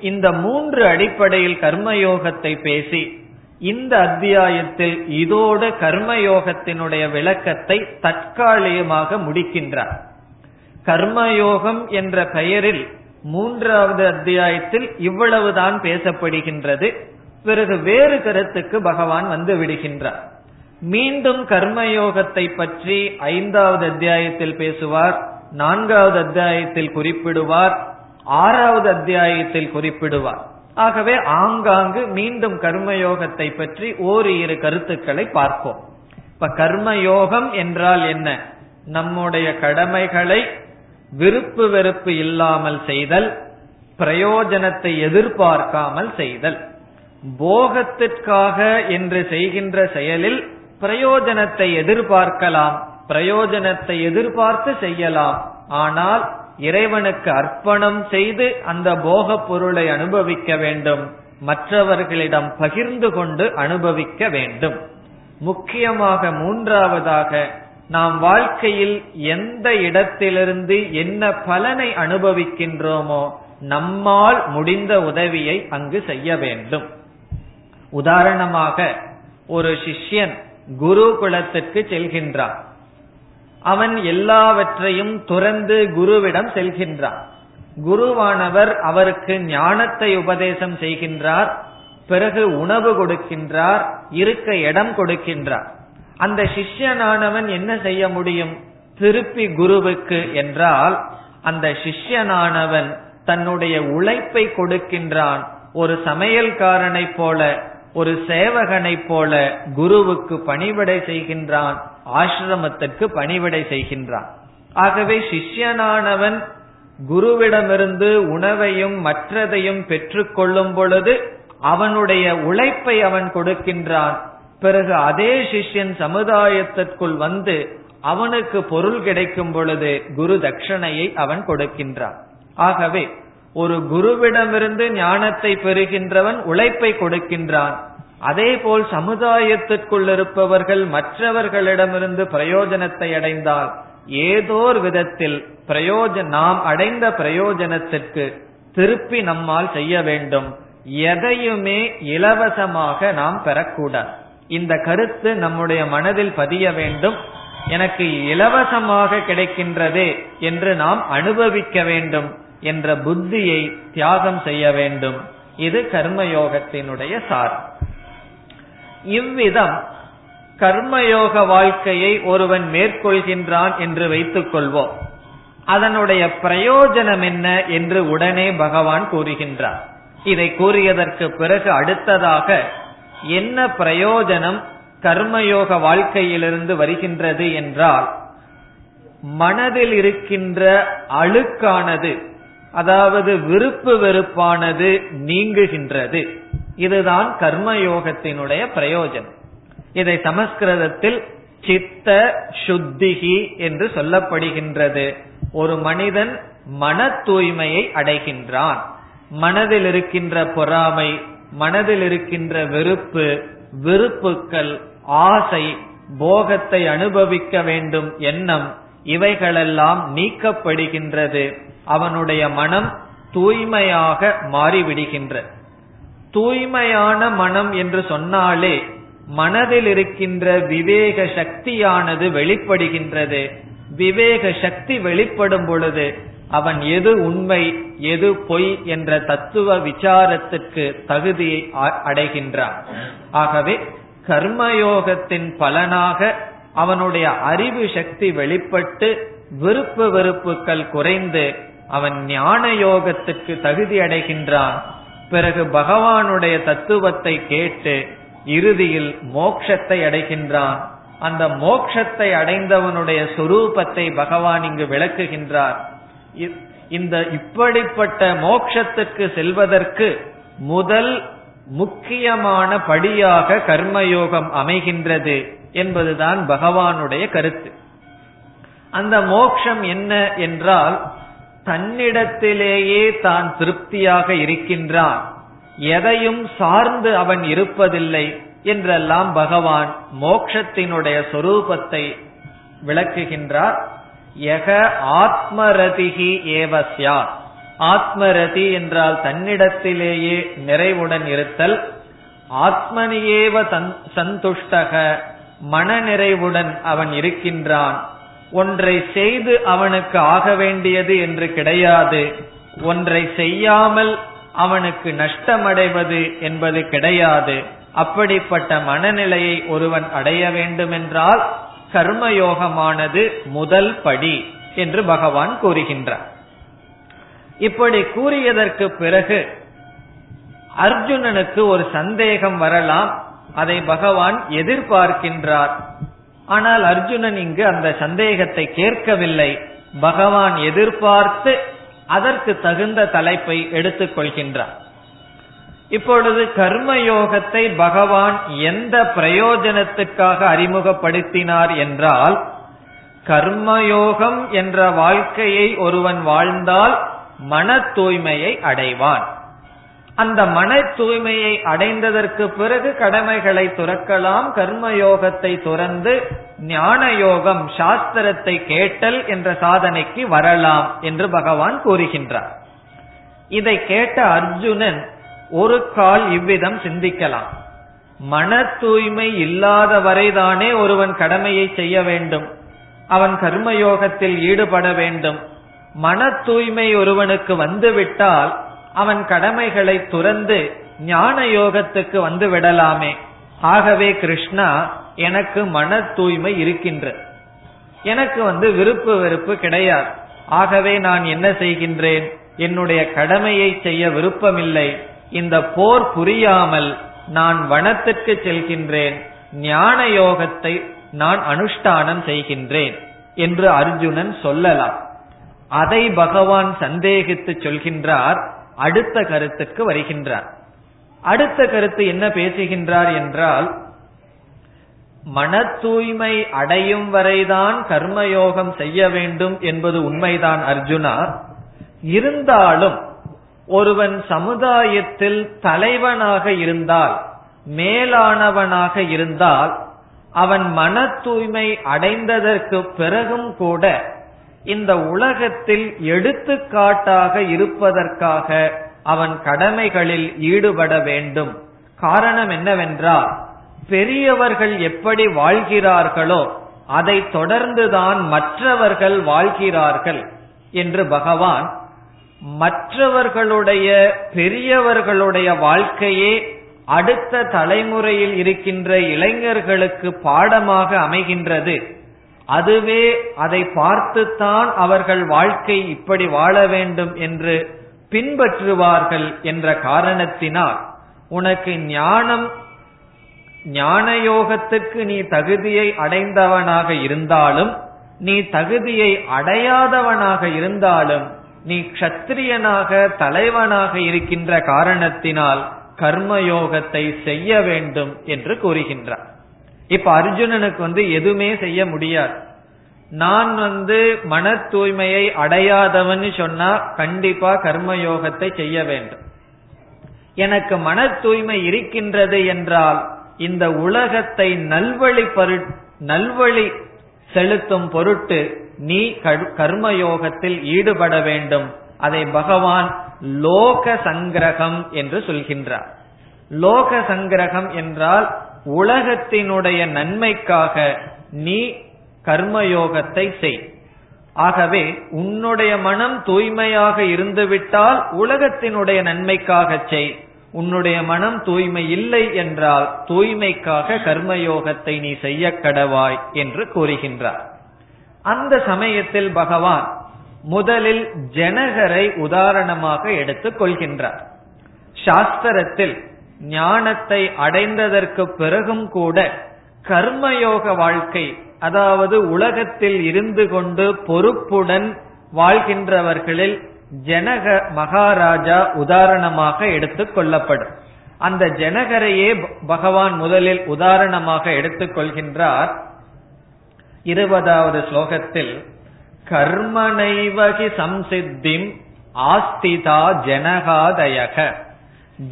இந்த மூன்று அடிப்படையில் கர்மயோகத்தை பேசி இந்த அத்தியாயத்தில் இதோடு கர்மயோகத்தினுடைய விளக்கத்தை தற்காலிகமாக முடிக்கின்றார். கர்மயோகம் என்ற பெயரில் மூன்றாவது அத்தியாயத்தில் இவ்வளவுதான் பேசப்படுகின்றது. பிறகு வேறு கருத்துக்கு பகவான் வந்து விடுகின்றார். மீண்டும் கர்மயோகத்தை பற்றி ஐந்தாவது அத்தியாயத்தில் பேசுவார் நான்காவது அத்தியாயத்தில் குறிப்பிடுவார் ஆறாவது அத்தியாயத்தில் குறிப்பிடுவார். ஆகவே ஆங்காங்கு மீண்டும் கர்மயோகத்தை பற்றி ஓரிரு கருத்துக்களை பார்ப்போம். இப்ப கர்மயோகம் என்றால் என்ன? நம்முடைய கடமைகளை விருப்பு வெறுப்பு இல்லாமல் செய்தல் பிரயோஜனத்தை எதிர்பார்க்காமல் செய்தல். போகத்திற்காக என்று செய்கின்ற செயலில் பிரயோஜனத்தை எதிர்பார்க்கலாம் பிரயோஜனத்தை எதிர்பார்த்து செய்யலாம். ஆனால் இறைவனுக்கு அர்ப்பணம் செய்து அந்த போக பொருளை அனுபவிக்க வேண்டும். மற்றவர்களிடம் பகிர்ந்து கொண்டு அனுபவிக்க வேண்டும். முக்கியமாக மூன்றாவதாக நாம் வாழ்க்கையில் எந்த இடத்திலிருந்து என்ன பலனை அனுபவிக்கின்றோமோ நம்மால் முடிந்த உதவியை அங்கு செய்ய வேண்டும். உதாரணமாக ஒரு சிஷ்யன் குருகுலத்திற்கு செல்கின்றான். அவன் எல்லாவற்றையும் துறந்து குருவிடம் செல்கின்றான். குருவானவர் அவருக்கு ஞானத்தை உபதேசம் செய்கின்றார் பிறகு உணவு கொடுக்கின்றார் இருக்க இடம் கொடுக்கின்றார். அந்த சிஷ்யனானவன் என்ன செய்ய முடியும்? திருப்பி குருவுக்கு என்றால் அந்த சிஷ்யனானவன் தன்னுடைய உழைப்பை கொடுக்கின்றான். ஒரு சமையல்காரனைப் போல ஒரு சேவகனைப் போல குருவுக்கு பணிவிடை செய்கின்றான். ஆசிரமத்திற்கு பணிவிடை செய்கின்றான். ஆகவே சிஷ்யனானவன் குருவிடமிருந்து உணவையும் மற்றதையும் பெற்றுக்கொள்ளும் பொழுது அவனுடைய உழைப்பை அவன் கொடுக்கின்றான். பிறகு அதே சிஷ்யன் சமுதாயத்திற்குள் வந்து அவனுக்கு பொருள் கிடைக்கும் பொழுது குரு தட்சணையை அவன் கொடுக்கின்றான். ஆகவே ஒரு குருவிடமிருந்து ஞானத்தை பெறுகின்றவன் உழைப்பை கொடுக்கின்றான். அதே போல் சமுதாயத்திற்குள் இருப்பவர்கள் மற்றவர்களிடமிருந்து பிரயோஜனத்தை அடைந்தால் ஏதோ விதத்தில் பிரயோஜன நாம் அடைந்த பிரயோஜனத்திற்கு திருப்பி நம்மால் செய்ய வேண்டும். எதையுமே இலவசமாக நாம் பெறக்கூடாது. இந்த கருத்து நம்முடைய மனதில் பதிய வேண்டும். எனக்கு இலவசமாக கிடைக்கின்றதே என்று நாம் அனுபவிக்க வேண்டும் என்ற புத்தியை தியாகம் செய்ய வேண்டும். இது கர்மயோகத்தினுடைய சார் இவ்விதம் கர்மயோக வாழ்க்கையை ஒருவன் மேற்கொள்கின்றான் என்று வைத்துக் கொள்வோம். அதனுடைய பிரயோஜனம் என்ன என்று உடனே பகவான் கூறுகின்றார். இதை கூறியதற்கு பிறகு அடுத்ததாக என்ன பிரயோஜனம் கர்மயோக வாழ்க்கையிலிருந்து வருகின்றது என்றால் மனதில் இருக்கின்ற அழுக்கானது அதாவது விருப்பு வெறுப்பானது நீங்குகின்றது. இதுதான் கர்மயோகத்தினுடைய பிரயோஜனம். இதை சமஸ்கிருதத்தில் சித்த சுத்திகி என்று சொல்லப்படுகின்றது. ஒரு மனிதன் மன தூய்மையை அடைகின்றான். மனதில் இருக்கின்ற பொறாமை மனதில் இருக்கின்ற வெறுப்பு விருப்புக்கள் ஆசை போகத்தை அனுபவிக்க வேண்டும் எண்ணம் இவைகளெல்லாம் நீக்கப்படுகின்றது. அவனுடைய மனம் தூய்மையாக மாறிவிடுகின்றது தூய்மையான மனம் என்று சொன்னாலே மனதில் இருக்கின்ற விவேக சக்தியானது வெளிப்படுகின்றது. விவேக சக்தி வெளிப்படும் பொழுது அவன் எது உண்மை எது பொய் என்ற தத்துவ விசாரத்திற்கு தகுதியை அடைகின்றான். ஆகவே கர்மயோகத்தின் பலனாக அவனுடைய அறிவு சக்தி வெளிப்பட்டு விருப்பு வெறுப்புகள் குறைந்து அவன் ஞான யோகத்துக்கு தகுதி அடைகின்றான். பிறகு பகவானுடைய தத்துவத்தை கேட்டு இறுதியில் மோக்ஷத்தை அடைகின்றான். அந்த மோக்ஷத்தை அடைந்தவனுடைய சொரூபத்தை பகவான் இங்கு விளக்குகின்றார். இந்த இப்படிப்பட்ட மோக்ஷத்துக்கு செல்வதற்கு முதல் முக்கியமான படியாக கர்மயோகம் அமைகின்றது என்பதுதான் பகவானுடைய கருத்து. அந்த மோக்ஷம் என்ன என்றால் தன்னிடத்திலேயே தான் திருப்தியாக இருக்கின்றான். எதையும் சார்ந்து அவன் இருப்பதில்லை என்றெல்லாம் பகவான் மோக்ஷத்தினுடைய சொரூபத்தை விளக்குகின்றார். எக ஆத்மரதிகி ஏவஸ்யா ஆத்மரதி என்றால் தன்னிடத்திலேயே நிறைவுடன் இருத்தல். ஆத்மனியேவ சந்துஷ்டக மன நிறைவுடன் அவன் இருக்கின்றான். ஒன்றை செய்து அவனுக்கு ஆக வேண்டியது என்று கிடையாது. ஒன்றை செய்யாமல் அவனுக்கு நஷ்டமடைவது என்பது கிடையாது. அப்படிப்பட்ட மனநிலையை ஒருவன் அடைய வேண்டுமென்றால் கர்மயோகமானது முதல் படி என்று பகவான் கூறுகின்றார். இப்படி கூறியதற்கு பிறகு அர்ஜுனனுக்கு ஒரு சந்தேகம் வரலாம். அதை பகவான் எதிர்பார்க்கின்றார். ஆனால் அர்ஜுனன் இங்கு அந்த சந்தேகத்தை கேட்கவில்லை. பகவான் எதிர்பார்த்து அதற்கு தகுந்த தலைப்பை எடுத்துக் கொள்கின்றார். இப்பொழுது கர்மயோகத்தை பகவான் எந்த பிரயோஜனத்துக்காக அறிமுகப்படுத்தினார் என்றால் கர்மயோகம் என்ற வாழ்க்கையை ஒருவன் வாழ்ந்தால் மன தூய்மையை அடைவான். அந்த மன தூய்மையை அடைந்ததற்கு பிறகு கடமைகளை துறக்கலாம் கர்மயோகத்தை துறந்து ஞான யோகம் சாஸ்திரத்தை கேட்டல் என்ற சாதனைக்கு வரலாம் என்று பகவான் கூறுகின்றார். இதை கேட்ட அர்ஜுனன் ஒரு கால் இவ்விதம் சிந்திக்கலாம். மன தூய்மை இல்லாத வரைதானே ஒருவன் கடமையை செய்ய வேண்டும். அவன் கர்மயோகத்தில் ஈடுபட வேண்டும். மன தூய்மை ஒருவனுக்கு வந்துவிட்டால் அவன் கடமைகளை துறந்து ஞான யோகத்துக்கு வந்து விடலாமே. ஆகவே கிருஷ்ணா எனக்கு மன தூய்மை இருக்கின்ற. எனக்கு வந்து விருப்பு வெறுப்பு கிடையாது. ஆகவே நான் என்ன செய்கின்றேன்? என்னுடைய கடமையை செய்ய விருப்பமில்லை. இந்த போர் புரியாமல் நான் வனத்திற்கு செல்கின்றேன் ஞான யோகத்தை நான் அனுஷ்டானம் செய்கின்றேன் என்று அர்ஜுனன் சொல்லலாம். அதை பகவான் சந்தேகித்து சொல்கின்றார் அடுத்த கருத்துக்கு வருகின்றார். அடுத்த கருத்து என்ன பேசுகின்றார் என்றால் மன தூய்மை அடையும் வரைதான் கர்மயோகம் செய்ய வேண்டும் என்பது உண்மைதான் அர்ஜுனா. இருந்தாலும் ஒருவன் சமுதாயத்தில் தலைவனாக இருந்தால் மேலானவனாக இருந்தால் அவன் மன தூய்மை அடைந்ததற்கு பிறகும் கூட இந்த உலகத்தில் எடுத்துக்காட்டாக இருப்பதற்காக அவன் கடமைகளில் ஈடுபட வேண்டும். காரணம் என்னவென்றால் பெரியவர்கள் எப்படி வாழ்கிறார்களோ அதை தொடர்ந்துதான் மற்றவர்கள் வாழ்கிறார்கள் என்று பகவான் மற்றவர்களுடைய பெரியவர்களுடைய வாழ்க்கையே அடுத்த தலைமுறையில் இருக்கின்ற இளைஞர்களுக்கு பாடமாக அமைகின்றது. அதுவே அதை பார்த்துத்தான் அவர்கள் வாழ்க்கை இப்படி வாழ வேண்டும் என்று பின்பற்றுவார்கள் என்ற காரணத்தினால் உனக்கு ஞானம் ஞான யோகத்துக்கு நீ தகுதியை அடைந்தவனாக இருந்தாலும் நீ தகுதியை அடையாதவனாக இருந்தாலும் நீ க்ஷத்திரியனாக தலைவனாக இருக்கின்ற காரணத்தினால் கர்மயோகத்தை செய்ய வேண்டும் என்று கூறுகின்றார். இப்ப அர்ஜுனனுக்கு வந்து எதுவுமே செய்ய முடியாது. நான் வந்து மன தூய்மையை அடையாதவன் சொன்னா கண்டிப்பா கர்மயோகத்தை செய்ய வேண்டும். எனக்கு மன தூய்மை இருக்கின்றது என்றால் இந்த உலகத்தை நல்வழி பரு நல்வழி செலுத்தும் பொருட்டு நீ கர்மயோகத்தில் ஈடுபட வேண்டும். அதை பகவான் லோக சங்கிரகம் என்று சொல்கின்றார். லோக சங்கிரகம் என்றால் உலகத்தினுடைய நன்மைக்காக நீ கர்மயோகத்தை செய். ஆகவே உன்னுடைய மனம் தூய்மையாக இருந்துவிட்டால் உலகத்தினுடைய நன்மைக்காக செய். உன்னுடைய மனம் தூய்மை இல்லை என்றால் தூய்மைக்காக கர்மயோகத்தை நீ செய்ய கடவாய் என்று கூறுகின்றார். அந்த சமயத்தில் பகவான் முதலில் ஜனகரை உதாரணமாக எடுத்துக் கொள்கின்றார். சாஸ்திரத்தில் ஞானத்தை அடைந்ததற்கு பிறகும் கூட கர்மயோக வாழ்க்கை அதாவது உலகத்தில் இருந்து கொண்டு பொறுப்புடன் வாழ்கின்றவர்களில் ஜனக மகாராஜா உதாரணமாக எடுத்துக் கொள்ளப்படும். அந்த ஜனகரையே பகவான் முதலில் உதாரணமாக எடுத்துக் கொள்கின்றார். இருபதாவது ஸ்லோகத்தில் கர்மனைவகி சம்சித்திம் ஆஸ்திதா ஜனகாதயக.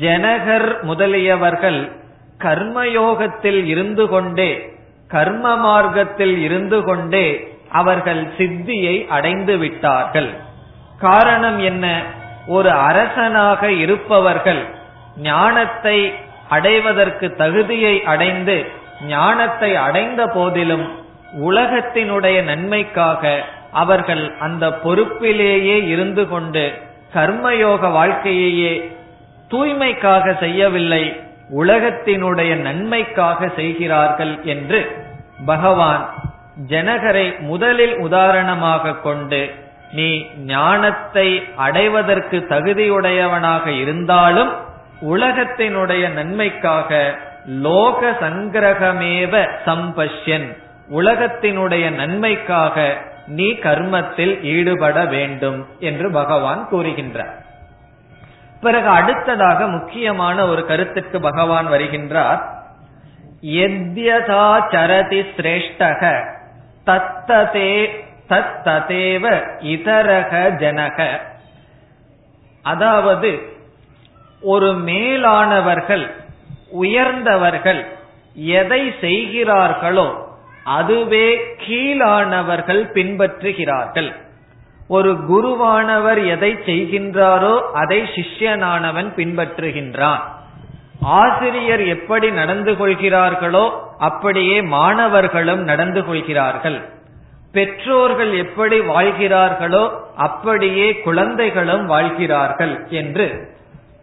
ஜனகர் முதலியவர்கள் கர்மயோகத்தில் இருந்து கொண்டே கர்ம மார்க்கத்தில் இருந்து கொண்டே அவர்கள் சித்தியை அடைந்து விட்டார்கள். காரணம் என்ன? ஒரு அரசனாக இருப்பவர்கள் ஞானத்தை அடைவதற்கு தகுதியை அடைந்து ஞானத்தை அடைந்த போதிலும் உலகத்தினுடைய நன்மைக்காக அவர்கள் அந்த பொறுப்பிலேயே இருந்து கொண்டு கர்மயோக வாழ்க்கையையே தூய்மைக்காக செய்யவில்லை உலகத்தினுடைய நன்மைக்காக செய்கிறார்கள் என்று பகவான் ஜனகரை முதலில் உதாரணமாக கொண்டு நீ ஞானத்தை அடைவதற்கு தகுதியுடையவனாக இருந்தாலும் உலகத்தினுடைய நன்மைக்காக லோக சங்கிரகமேவ சம்பஷ்யன். உலகத்தினுடைய நன்மைக்காக நீ கர்மத்தில் ஈடுபட வேண்டும் என்று பகவான் கூறுகின்றார். பிறகு அடுத்ததாக முக்கியமான ஒரு கருத்துக்கு பகவான் வருகின்றார். எத்யதா சரதி சிரேஷ்டக தத்ததே தத்ததேவ இதரக ஜனக. அதாவது ஒரு மேலானவர்கள் உயர்ந்தவர்கள் எதை செய்கிறார்களோ அதுவே கீழானவர்கள் பின்பற்றுகிறார்கள். ஒரு குருவானவர் எதை செய்கின்றாரோ அதை சிஷ்யனானவன் பின்பற்றுகின்றான். ஆசிரியர் எப்படி நடந்து கொள்கிறார்களோ அப்படியே மாணவர்களும் நடந்து கொள்கிறார்கள். பெற்றோர்கள் எப்படி வாழ்கிறார்களோ அப்படியே குழந்தைகளும் வாழ்கிறார்கள் என்று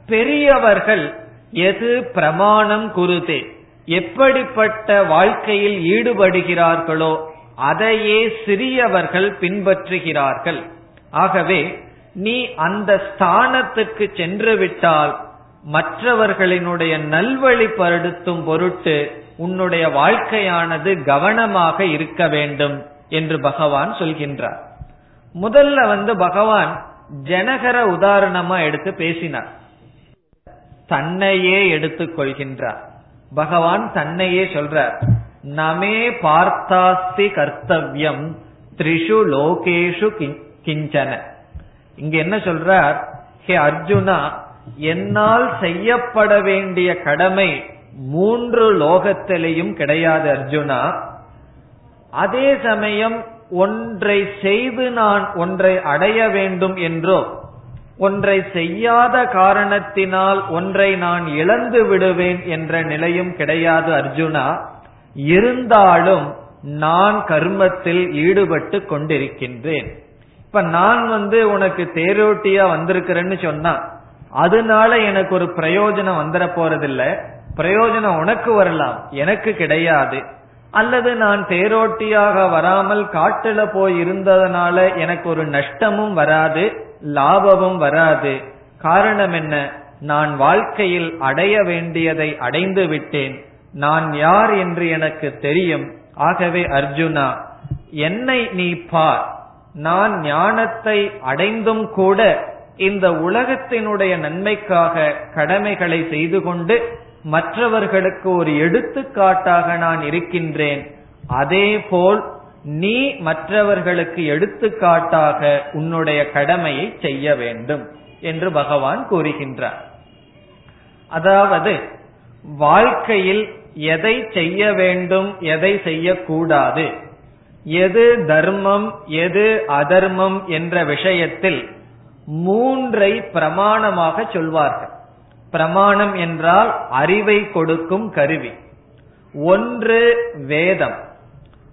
பெரியவர்கள் எது பிரமாணம் குருதே. எப்படிப்பட்ட வாழ்க்கையில் ஈடுபடுகிறார்களோ அதையே சிறியவர்கள் பின்பற்றுகிறார்கள். ஆகவே நீ அந்த ஸ்தானத்துக்கு சென்று விட்டால் மற்றவர்களினுடைய நல்வழிப்படுத்தும் பொருட்டு உன்னுடைய வாழ்க்கையானது கவனமாக இருக்க வேண்டும் என்று பகவான் சொல்கின்றார். முதல்ல வந்து பகவான் ஜனகர உதாரணமா எடுத்து பேசினார். தன்னையே எடுத்துக் கொள்கின்றார் பகவான் தன்னையே சொல்றார் நமே பார்த்தாஸ்தி கர்த்தவியம் த்ரிஷு லோகேஷு கிஞ்சன. இங்க என்ன சொல்றார்? ஹே அர்ஜுனா என்னால் செய்யப்பட வேண்டிய கடமை மூன்று லோகத்திலையும் கிடையாது அர்ஜுனா. அதே சமயம் ஒன்றை செய்து நான் ஒன்றை அடைய வேண்டும் என்றோ ஒன்றை செய்யாத காரணத்தினால் ஒன்றை நான் இழந்து விடுவேன் என்ற நிலையும் கிடையாது அர்ஜுனா. இருந்தாலும் நான் கர்மத்தில் ஈடுபட்டு கொண்டிருக்கின்றேன். இப்ப நான் வந்து உனக்கு தேரோட்டியா வந்திருக்கிறேன்னு சொன்னா அதனால எனக்கு ஒரு பிரயோஜனம் வந்துட போறதில்ல. பிரயோஜனம் உனக்கு வரலாம் எனக்கு கிடையாது. அல்லது நான் தேரோட்டியாக வராமல் காட்டுல போய் இருந்ததனால எனக்கு ஒரு நஷ்டமும் வராது. லாபமும் வராது. காரணம் என்ன? நான் வாழ்க்கையில் அடைய வேண்டியதை அடைந்து விட்டேன். நான் யார் என்று எனக்கு தெரியும். ஆகவே அர்ஜுனா என்னை நீ பார். நான் ஞானத்தை அடைந்தும் கூட இந்த உலகத்தினுடைய நன்மைக்காக கடமைகளை செய்து கொண்டு மற்றவர்களுக்கு ஒரு எடுத்துக்காட்டாக நான் இருக்கின்றேன். அதே போல் நீ மற்றவர்களுக்கு எடுத்துக்காட்டாக உன்னுடைய கடமையை செய்ய வேண்டும் என்று பகவான் கூறுகின்றார். அதாவது வாழ்க்கையில் எதை செய்ய வேண்டும் எதை செய்யக்கூடாது எது தர்மம் எது அதர்மம் என்ற விஷயத்தில் மூன்றை பிரமாணமாக சொல்வார்கள். பிரமாணம் என்றால் அறிவை கொடுக்கும் கருவி. ஒன்று வேதம்.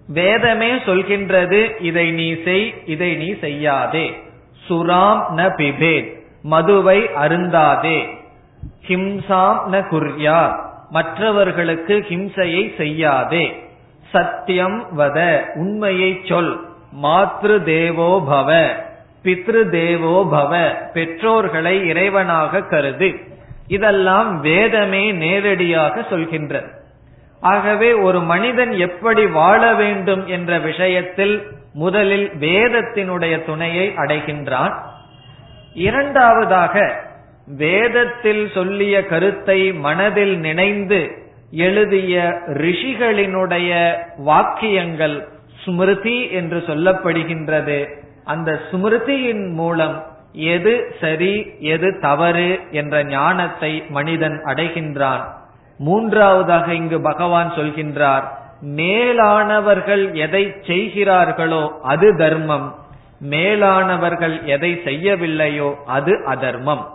வேதமே சொல்கின்றது இதை நீ செய் இதை நீ செய்யாதே. சுராம் ந பிபேத் மதுவை அருந்தாதே. ஹிம்சாம் ந குர்யா மற்றவர்களுக்கு ஹிம்சையை செய்யாதே. சத்தியம் வத உண்மையை சொல் மாத்ரு தேவோ பவ பித்ரு தேவோ பவ பெற்றோர்களை இறைவனாக கருது. இதெல்லாம் வேதமே நேரடியாக சொல்கின்றது. ஆகவே ஒரு மனிதன் எப்படி வாழ வேண்டும் என்ற விஷயத்தில் முதலில் வேதத்தினுடைய துணையை அடைகின்றான். இரண்டாவதாக வேதத்தில் சொல்லிய கருத்தை மனதில் நினைந்து எழுதிய ரிஷிகளினுடைய வாக்கியங்கள் ஸ்மிருதி என்று சொல்லப்படுகின்றது. அந்த ஸ்மிருதியின் மூலம் எது சரி எது தவறு என்ற ஞானத்தை மனிதன் அடைகின்றான். மூன்றாவதாக இங்கு பகவான் சொல்கின்றார் மேலானவர்கள் எதை செய்கிறார்களோ அது தர்மம். மேலானவர்கள் எதை செய்யவில்லையோ அது அதர்மம்.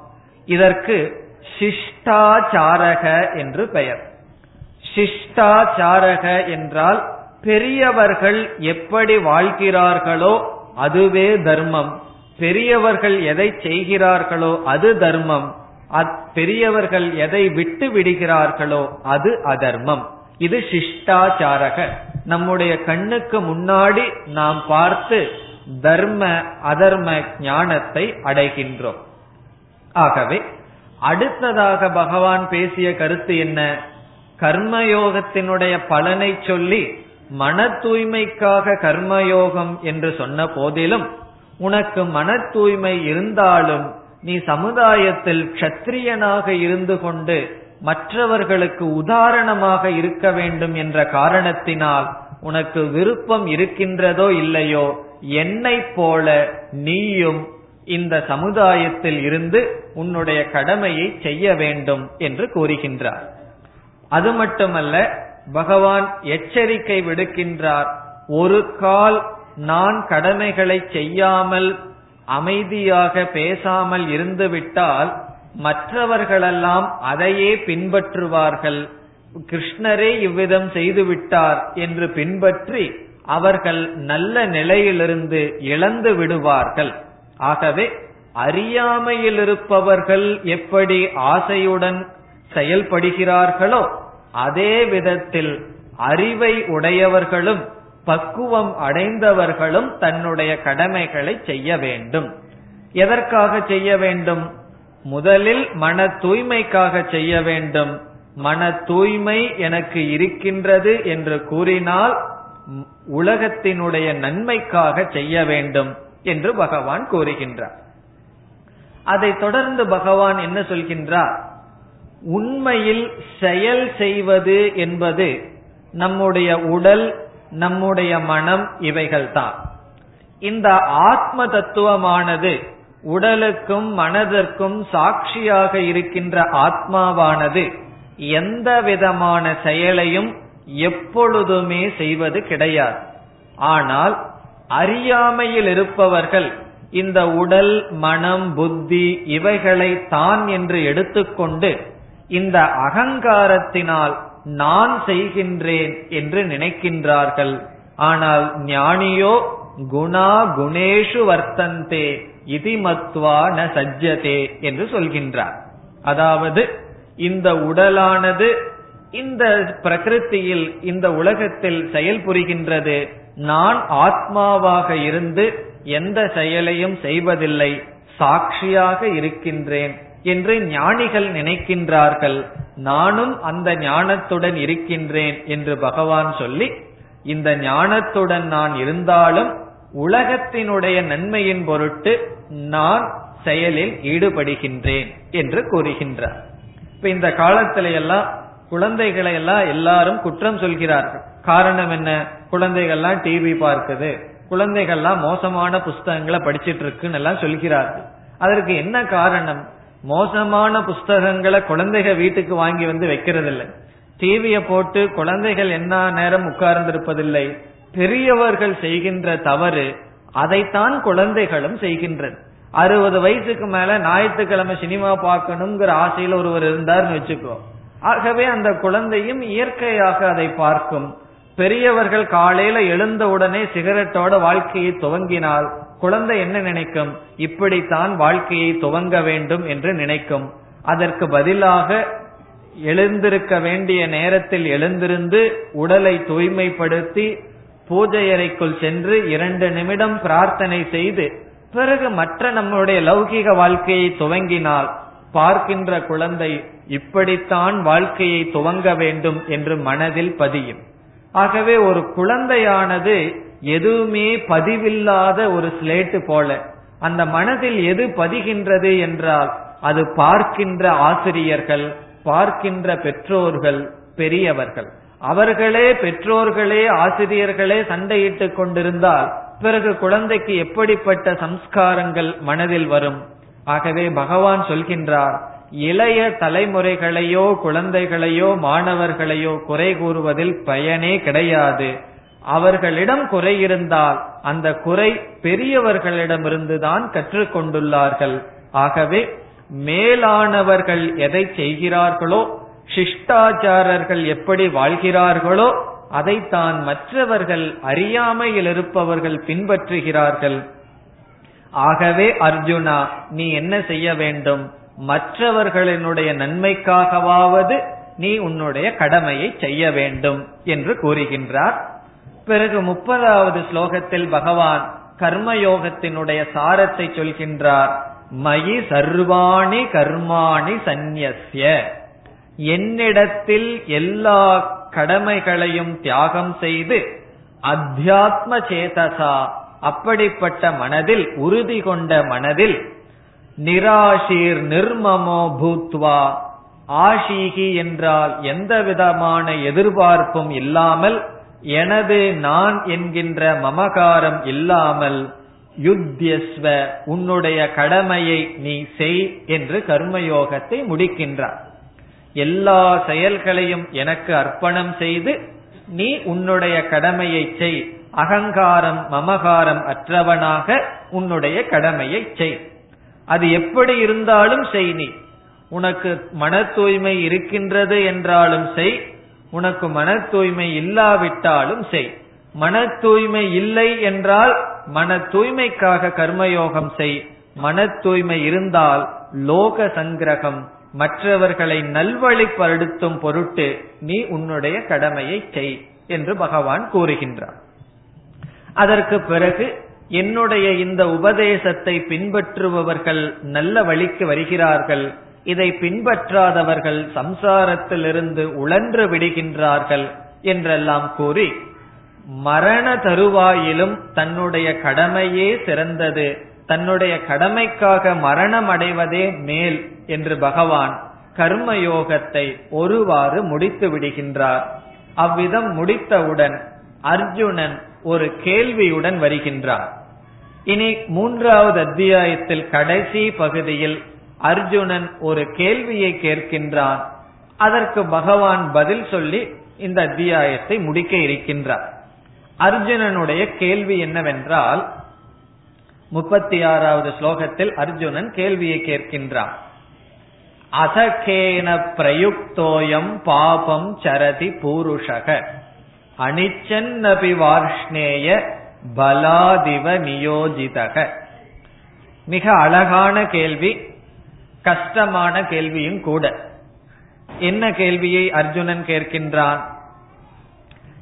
இதற்கு சிஷ்டாச்சாரக என்று பெயர். சிஷ்டாச்சாரக என்றால் பெரியவர்கள் எப்படி வாழ்கிறார்களோ அதுவே தர்மம். பெரியவர்கள் எதை செய்கிறார்களோ அது தர்மம். பெரியவர்கள் எதை விட்டு விடுகிறார்களோ அது அதர்மம். இது சிஷ்டாச்சாரக. நம்முடைய கண்ணுக்கு முன்னாடி நாம் பார்த்து தர்ம அதர்ம ஞானத்தை அடைகின்றோம். ஆகவே அடுத்ததாக பகவான் பேசிய கருத்து என்ன? கர்மயோகத்தினுடைய பலனை சொல்லி மன தூய்மைக்காக கர்மயோகம் என்று சொன்ன போதிலும் உனக்கு மன தூய்மை இருந்தாலும் நீ சமுதாயத்தில் க்ஷத்திரியனாக இருந்து கொண்டு மற்றவர்களுக்கு உதாரணமாக இருக்க வேண்டும் என்ற காரணத்தினால் உனக்கு விருப்பம் இருக்கின்றதோ இல்லையோ என்னை போல நீயும் இந்த சமுதாயத்தில் இருந்து உன்னுடைய கடமையை செய்ய வேண்டும் என்று கூறுகின்றார். அது மட்டுமல்ல பகவான் எச்சரிக்கை விடுக்கின்றார் ஒரு கால் நான் கடமைகளை செய்யாமல் அமைதியாக பேசாமல் இருந்துவிட்டால் மற்றவர்களெல்லாம் அதையே பின்பற்றுவார்கள். கிருஷ்ணரே இவ்விதம் செய்துவிட்டார் என்று பின்பற்றி அவர்கள் நல்ல நிலையிலிருந்து இழந்து விடுவார்கள். ஆகவே அறியாமையில் இருப்பவர்கள் எப்படி ஆசையுடன் செயல்படுகிறார்களோ அதே விதத்தில் அறிவை உடையவர்களும் பக்குவம் அடைந்தவர்களும் தன்னுடைய கடமைகளை செய்ய வேண்டும். எதற்காக செய்ய வேண்டும்? முதலில் மன தூய்மைக்காக செய்ய வேண்டும். மன தூய்மை எனக்கு இருக்கின்றது என்று கூறினால் உலகத்தினுடைய நன்மைக்காக செய்ய வேண்டும் என்று பகவான் கூறுகின்றார். அதை தொடர்ந்து பகவான் என்ன சொல்கின்றார்? உண்மையில் செயல் செய்வது என்பது நம்முடைய உடல் நம்முடைய மனம் இவைகள் தான் இந்த ஆத்ம தத்துவமானது உடலுக்கும் மனதிற்கும் சாட்சியாக இருக்கின்ற ஆத்மாவானது எந்த விதமான செயலையும் எப்பொழுதுமே செய்வது கிடையாது. ஆனால் அறியாமையில் இருப்பவர்கள் இந்த உடல் மனம் புத்தி இவைகளை தான் என்று எடுத்துக்கொண்டு இந்த அகங்காரத்தினால் நான் செய்கின்றேன் என்று நினைக்கின்றார்கள். ஆனால் ஞானியோ குணா குணேஷு வர்த்தந்தே இதிமத்வா ந சஜ்ஜதே என்று சொல்கின்றார். அதாவது இந்த உடலானது இந்த பிரகிருத்தியில் இந்த உலகத்தில் செயல்புரிகின்றது நான் ஆத்மாவாக இருந்து எந்த செயலையும் செய்வதில்லை சாட்சியாக இருக்கின்றேன். என்று ஞானிகள் நினைக்கின்றார்கள். நானும் அந்த ஞானத்துடன் இருக்கின்றேன் என்று பகவான் சொல்லி இந்த ஞானத்துடன் நான் இருந்தாலும் உலகத்தினுடைய நன்மையின் பொருட்டு நான் செயலில் ஈடுபடுகின்றேன் என்று கூறுகின்றார். இப்ப இந்த காலத்தில எல்லாம் குழந்தைகளை எல்லாம் எல்லாரும் குற்றம் சொல்கிறார்கள். காரணம் என்ன? குழந்தைகள்லாம் டிவி பார்க்குது. குழந்தைகள்லாம் மோசமான புஸ்தகங்களை படிச்சிட்டு இருக்குன்னு எல்லாம் சொல்கிறார்கள். அதற்கு என்ன காரணம்? மோசமான புஸ்தகங்களை குழந்தைகள் வீட்டுக்கு வாங்கி வந்து வைக்கிறது இல்லை டிவியை போட்டு குழந்தைகள் என்ன நேரம் உட்கார்ந்திருப்பதில்லை. பெரியவர்கள் செய்கின்ற தவறு அதைத்தான் குழந்தைகளும் செய்கின்றது அறுபது வயசுக்கு மேல ஞாயிற்றுக்கிழமை சினிமா பார்க்கணுங்கிற ஆசையில் ஒருவர் இருந்தார்னு வச்சுக்கோ. ஆகவே அந்த குழந்தையும் இயற்கையாக அதை பார்க்கும். பெரியவர்கள் காலையில எழுந்த உடனே சிகரெட்டோட வாழ்க்கையை துவங்கினால் குழந்தை என்ன நினைக்கும்? இப்படித்தான் வாழ்க்கையை துவங்க வேண்டும் என்று நினைக்கும். அதற்கு பதிலாக எழுந்திருக்க வேண்டிய நேரத்தில் எழுந்திருந்து உடலை தூய்மைப்படுத்தி பூஜை அறைக்குள் சென்று இரண்டு நிமிடம் பிரார்த்தனை செய்து பிறகு மற்ற நம்முடைய லௌகிக வாழ்க்கையை துவங்கினால் பார்க்கின்ற குழந்தை இப்படித்தான் வாழ்க்கையை துவங்க வேண்டும் என்று மனதில் பதியும். ஆகவே ஒரு குழந்தையானது எதுவுமே பதிவில்லாத ஒரு ஸ்லேட்டு போல. அந்த மனதில் எது பதிகின்றது என்றால் அது பார்க்கின்ற ஆசிரியர்கள் பார்க்கின்ற பெற்றோர்கள் பெரியவர்கள். அவர்களே பெற்றோர்களே ஆசிரியர்களே சண்டையிட்டுக் கொண்டிருந்தால் பிறகு குழந்தைக்கு எப்படிப்பட்ட சம்ஸ்காரங்கள் மனதில் வரும்? ஆகவே பகவான் சொல்கின்றார் இளைய தலைமுறைகளையோ குழந்தைகளையோ மாணவர்களையோ குறை கூறுவதில் பயனே கிடையாது. அவர்களிடம் குறை இருந்தால் அந்த குறை பெரியவர்களிடமிருந்துதான் கற்றுக்கொண்டுள்ளார்கள். ஆகவே மேலானவர்கள் எதை செய்கிறார்களோ சிஷ்டாச்சாரர்கள் எப்படி வாழ்கிறார்களோ அதைத்தான் மற்றவர்கள் அறியாமையில் இருப்பவர்கள் பின்பற்றுகிறார்கள். ஆகவே அர்ஜுனா நீ என்ன செய்ய வேண்டும்? மற்றவர்களினுடைய நன்மைக்காகவாவது நீ உன்னுடைய கடமையை செய்ய வேண்டும் என்று கூறுகின்றார். பிறகு முப்பதாவது ஸ்லோகத்தில் பகவான் கர்மயோகத்தினுடைய சாரத்தை சொல்கின்றார். மயி சர்வாணி கர்மாணி சந்நிய என்னிடத்தில் எல்லா கடமைகளையும் தியாகம் செய்து அத்தியாத்ம சேதசா அப்படிப்பட்ட மனதில் உறுதி கொண்ட மனதில் நிராஷீர் நிர்மமோ பூத்வா. ஆஷீகி என்றால் எந்த விதமான எதிர்பார்ப்பும் இல்லாமல் எனது நான் என்கின்ற மமகாரம் இல்லாமல் யுத்தியஸ்வ உன்னுடைய கடமையை நீ செய் என்று கர்மயோகத்தை முடிக்கின்றார். எல்லா செயல்களையும் எனக்கு அர்ப்பணம் செய்து நீ உன்னுடைய கடமையை செய். அகங்காரம் மமகாரம் அற்றவனாக உன்னுடைய கடமையை செய். அது எப்படி இருந்தாலும் செய் நீ. உனக்கு மன தூய்மை இருக்கின்றது என்றாலும் செய். உனக்கு மன தூய்மை இல்லாவிட்டாலும் செய். மன தூய்மை இல்லை என்றால் மன தூய்மைக்காக கர்மயோகம் செய். மன தூய்மை இருந்தால் லோக சங்கிரகம் மற்றவர்களை நல்வழிப்படுத்தும் பொருட்டு நீ உன்னுடைய கடமையை செய் என்று பகவான் கூறுகின்றார். அதற்கு பிறகு என்னுடைய இந்த உபதேசத்தை பின்பற்றுபவர்கள் நல்ல வழிக்கு வருகிறார்கள். இதை பின்பற்றாதவர்கள் சம்சாரத்திலிருந்து உழன்று விடுகின்றார்கள் என்றெல்லாம் கூறி மரண தருவாயிலும் தன்னுடைய கடமையே சிறந்தது. தன்னுடைய கடமைக்காக மரணம் அடைவதே மேல் என்று பகவான் கர்மயோகத்தை ஒருவாறு முடித்து விடுகின்றார். அவ்விதம் முடித்தவுடன் அர்ஜுனன் ஒரு கேள்வியுடன் வருகின்றார். இனி மூன்றாவது அத்தியாயத்தில் கடைசி பகுதியில் அர்ஜுனன் ஒரு கேள்வியை கேட்கின்றான். அதற்கு பகவான் பதில் சொல்லி இந்த அத்தியாயத்தை முடிக்க இருக்கின்றார். அர்ஜுனனுடைய கேள்வி என்னவென்றால் முப்பத்தி ஆறாவது ஸ்லோகத்தில் அர்ஜுனன் கேள்வியை கேட்கின்றான். அசகேன பிரயுக்தோயம் பாபம் சரதி பூருஷக. அனிச்சன்னபி வார்ஷ்ணேய பலாதிவ நியோஜிதக. மிக அழகான கேள்வி. கஷ்டமான கேள்வியும் கூட. என்ன கேள்வியை அர்ஜுனன் கேட்கின்றான்?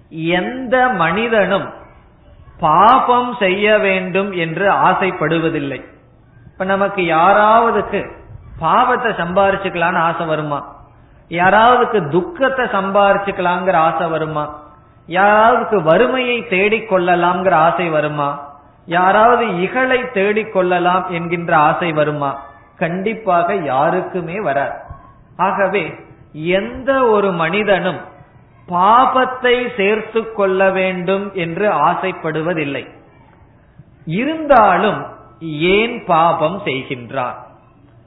எந்த மனிதனும் பாபம் செய்ய வேண்டும் என்று ஆசைப்படுவதில்லை. இப்ப நமக்கு யாராவதுக்கு பாவத்தை சம்பாரிச்சுக்கலான்னு ஆசை வருமா? யாராவதுக்கு துக்கத்தை சம்பாரிச்சுக்கலாங்கிற ஆசை வருமா? யாராவதுக்கு வறுமையை தேடிக் கொள்ளலாம்ங்கிற ஆசை வருமா? யாராவது இகழை தேடிக் கொள்ளலாம் என்கின்ற ஆசை வருமா? கண்டிப்பாக யாருக்குமே வராது. ஆகவே எந்த ஒரு மனிதனும் பாபத்தை சேர்த்து கொள்ள வேண்டும் என்று ஆசைப்படுவதில்லை. இருந்தாலும் ஏன் பாபம் செய்கின்றார்?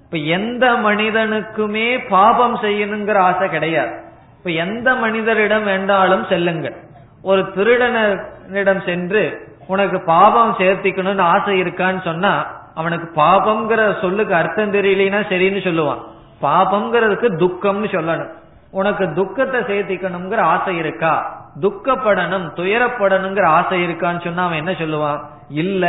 இப்ப எந்த மனிதனுக்குமே பாபம் செய்யணுங்கிற ஆசை கிடையாது. இப்ப எந்த மனிதரிடம் வேண்டாலும் செல்லுங்கள். ஒரு திருடனிடம் சென்று உனக்கு பாபம் சேர்த்திக்கணும்னு ஆசை இருக்கான்னு சொன்னா அவனுக்கு பாபம்ங்கிற சொல்லுக்கு அர்த்தம் தெரியலனா சரின்னு சொல்லுவான். பாபம்ங்கிறதுக்கு துக்கம்னு சொல்லணும். உனக்கு துக்கத்தை சேர்த்திக்கணுங்கிற ஆசை இருக்கா? துக்கப்படணும் துயரப்படணுங்கிற ஆசை இருக்கான்னு சொன்னா அவன் என்ன சொல்லுவான்? இல்ல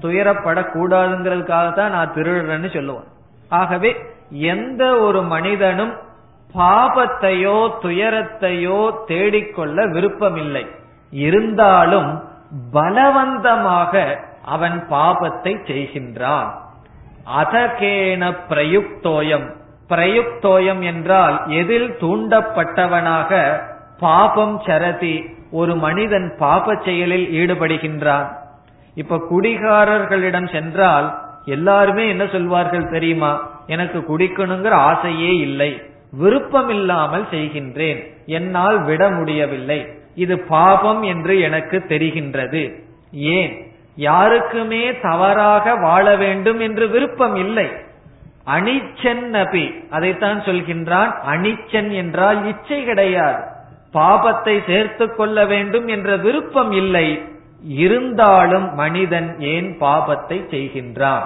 துயரப்படக்கூடாதுங்கிறதுக்காக தான் நான் திருடுறேன்னு சொல்லுவான். ஆகவே எந்த ஒரு மனிதனும் பாபத்தையோ துயரத்தையோ தேடிக்கொள்ள விருப்பமில்லை. இருந்தாலும் பலவந்தமாக அவன் பாபத்தை செய்கின்றான். அதகேன பிரயுக்தோயம். பிரயுக்தோயம் என்றால் எதில் தூண்டப்பட்டவனாக பாபம் சரதி ஒரு மனிதன் பாப செயலில் ஈடுபடுகின்றான். இப்ப குடிகாரர்களிடம் சென்றால் எல்லாருமே என்ன சொல்வார்கள் தெரியுமா? எனக்கு குடிக்கணுங்கிற ஆசையே இல்லை. விருப்பம் இல்லாமல் செய்கின்றேன். என்னால் விட முடியவில்லை. இது பாபம் என்று எனக்கு தெரிகின்றது. ஏன்? யாருக்குமே தவறாக வாழ வேண்டும் என்று விருப்பம் இல்லை. அனிச்சன் நபி அதைத்தான் சொல்கின்றான். அனிச்சன் என்றால் இச்சை கிடையாது. பாபத்தை சேர்த்து கொள்ள வேண்டும் என்ற விருப்பம் இல்லை. இருந்தாலும் மனிதன் ஏன் பாபத்தை செய்கின்றான்?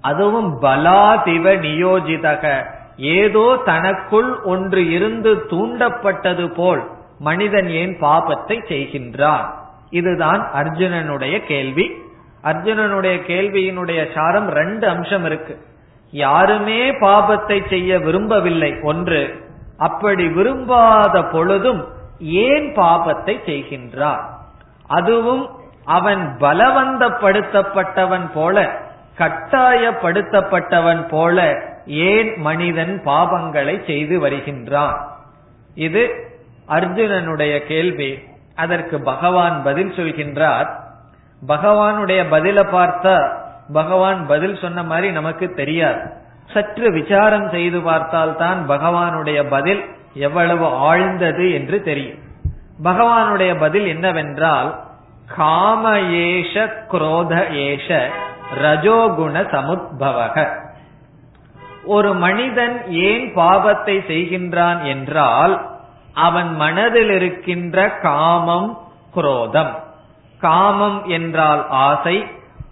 அதுவும் பலாதிவ நியோஜிதக. ஏதோ தனக்குள் ஒன்று இருந்து தூண்டப்பட்டது போல் மனிதன் ஏன் பாபத்தை செய்கின்றான்? இதுதான் அர்ஜுனனுடைய கேள்வி. அர்ஜுனனுடைய கேள்வியினுடைய சாரம் ரெண்டு அம்சம் இருக்கு. யாருமே பாபத்தை செய்ய விரும்பவில்லை. ஒன்று அப்படி விரும்பாத பொழுதும் ஏன் பாபத்தை செய்கின்றார்? அதுவும் அவன் பலவந்தப்படுத்தப்பட்டவன் போல கட்டாயப்படுத்தப்பட்டவன் போல ஏன் மனிதன் பாவங்களை செய்து வருகின்றான்? இது அர்ஜுனனுடைய கேள்வி. அதற்கு பகவான் பதில் சொல்கின்றார். பகவானுடைய பதில பார்த்தா பகவான் பதில் சொன்ன மாதிரி நமக்கு தெரியாது. சற்று விசாரம் செய்து பார்த்தால் தான் பகவானுடைய பதில் எவ்வளவு ஆழ்ந்தது என்று தெரியும். பகவானுடைய பதில் என்னவென்றால் காம ஏஷ குரோத ஏஷ ரஜோகுண சமுத்பவக. ஒரு மனிதன் ஏன் பாவத்தை செய்கின்றான் என்றால் அவன் மனதில் இருக்கின்ற காமம் குரோதம். காமம் என்றால் ஆசை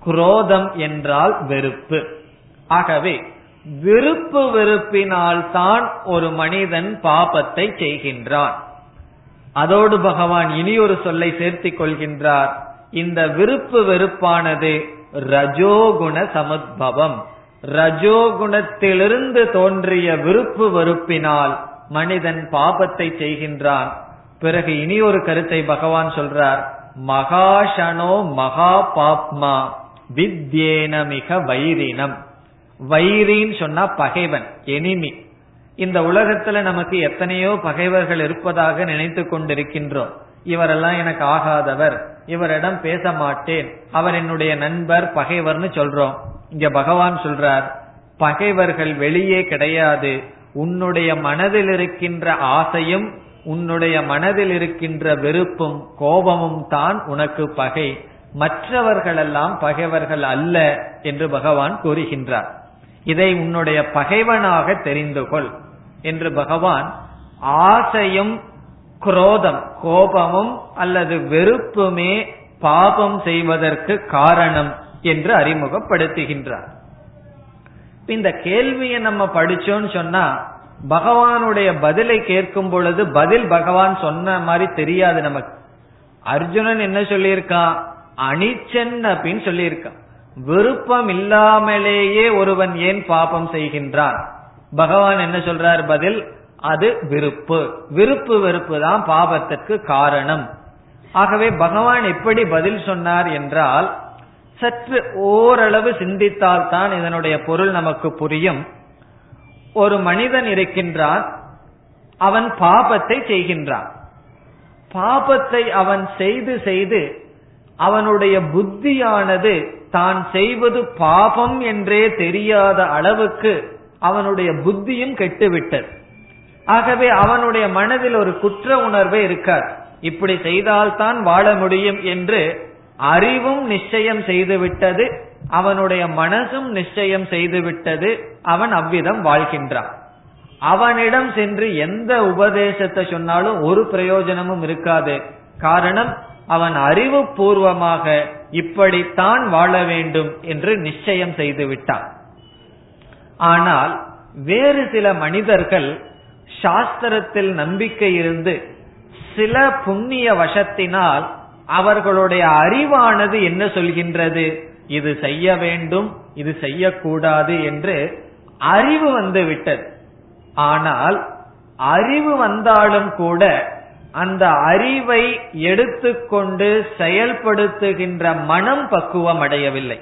குரோதம் என்றால் வெறுப்பு. ஆகவே விருப்பு வெறுப்பினால் தான் ஒரு மனிதன் பாபத்தை செய்கின்றான். அதோடு பகவான் இனி ஒரு சொல்லை சேர்த்திக் கொள்கின்றார். இந்த விருப்பு வெறுப்பானது ரஜோகுண சமுத்பவம். ரஜோகுணத்திலிருந்து தோன்றிய விருப்பு வெறுப்பினால் மனிதன் பாபத்தை செய்கின்றான். பிறகு இனி ஒரு கருத்தை பகவான் சொல்றார். மகாஷனோ மகா பாப்மா வித்யேன மிக வைரினம். வைரின்னு சொன்னா பகைவன் எனிமி. இந்த உலகத்துல நமக்கு எத்தனையோ பகைவர்கள் இருப்பதாக நினைத்து கொண்டிருக்கின்றோம். இவரெல்லாம் எனக்கு ஆகாதவர் இவரிடம் பேச மாட்டேன் அவர் என்னுடைய நண்பர் பகைவர்னு சொல்றோம். இங்க பகவான் சொல்றார் பகைவர்கள் வெளியே கிடையாது உன்னுடைய மனதில் இருக்கின்ற ஆசையும் உன்னுடைய மனதில் இருக்கின்ற வெறுப்பும் கோபமும் தான் உனக்கு பகை. மற்றவர்களெல்லாம் பகைவர்கள் அல்ல என்று பகவான் கூறுகின்றார். இதை உன்னுடைய பகைவனாக தெரிந்து கொள் என்று பகவான் ஆசையும் குரோதம் கோபமும் அல்லது வெறுப்புமே பாபம் செய்வதற்கு காரணம் என்று அறிமுகப்படுத்துகின்றார். இந்த கேள்வியை நம்ம படிச்சோம்னு சொன்னா பகவானுடைய பதிலை கேட்கும் பொழுது பதில் பகவான் சொன்ன மாதிரி தெரியாது நமக்கு. அர்ஜுனன் என்ன சொல்லியிருக்கான்? அனிச்சன் அப்படின்னு சொல்லியிருக்கான். விருப்பம் இல்லாமலேயே ஒருவன் ஏன் பாபம் செய்கின்றான்? பகவான் என்ன சொல்றார் பதில்? அது விருப்பு. விருப்பு வெறுப்பு தான் பாபத்துக்கு காரணம். ஆகவே பகவான் எப்படி பதில் சொன்னார் என்றால் சற்று ஓரளவு சிந்தித்தால் தான் இதனுடைய பொருள் நமக்கு புரியும். ஒரு மனிதன் இருக்கின்றான் அவன் பாபத்தை செய்கின்றான். பாபத்தை அவன் செய்து செய்து அவனுடைய புத்தியானது தான் செய்வது பாபம் என்றே தெரியாத அளவுக்கு அவனுடைய புத்தியும் கெட்டுவிட்டது. ஆகவே அவனுடைய மனதில் ஒரு குற்ற உணர்வே இருக்காது. இப்படி செய்தால்தான் வாழ முடியும் என்று அறிவும் நிச்சயம் செய்துவிட்டது அவனுடைய மனசும் நிச்சயம் செய்துவிட்டது அவன் அவ்விதம் வாழ்கின்றான். அவனிடம் சென்று எந்த உபதேசத்தை சொன்னாலும் ஒரு பிரயோஜனமும் இருக்காது. காரணம் அவன் அறிவு பூர்வமாக இப்படித்தான் வாழ வேண்டும் என்று நிச்சயம் செய்து விட்டான். ஆனால் வேறு சில மனிதர்கள் சாஸ்திரத்தில் நம்பிக்கை இருந்து சில புண்ணிய வசத்தினால் அவர்களுடைய அறிவானது என்ன சொல்கின்றது? இது செய்ய வேண்டும் இது செய்யக்கூடாது என்று அறிவு வந்து விட்டது. ஆனால் அறிவு வந்தாலும் கூட அந்த அறிவை எடுத்துக்கொண்டு செயல்படுத்துகின்ற மனம் பக்குவம் அடையவில்லை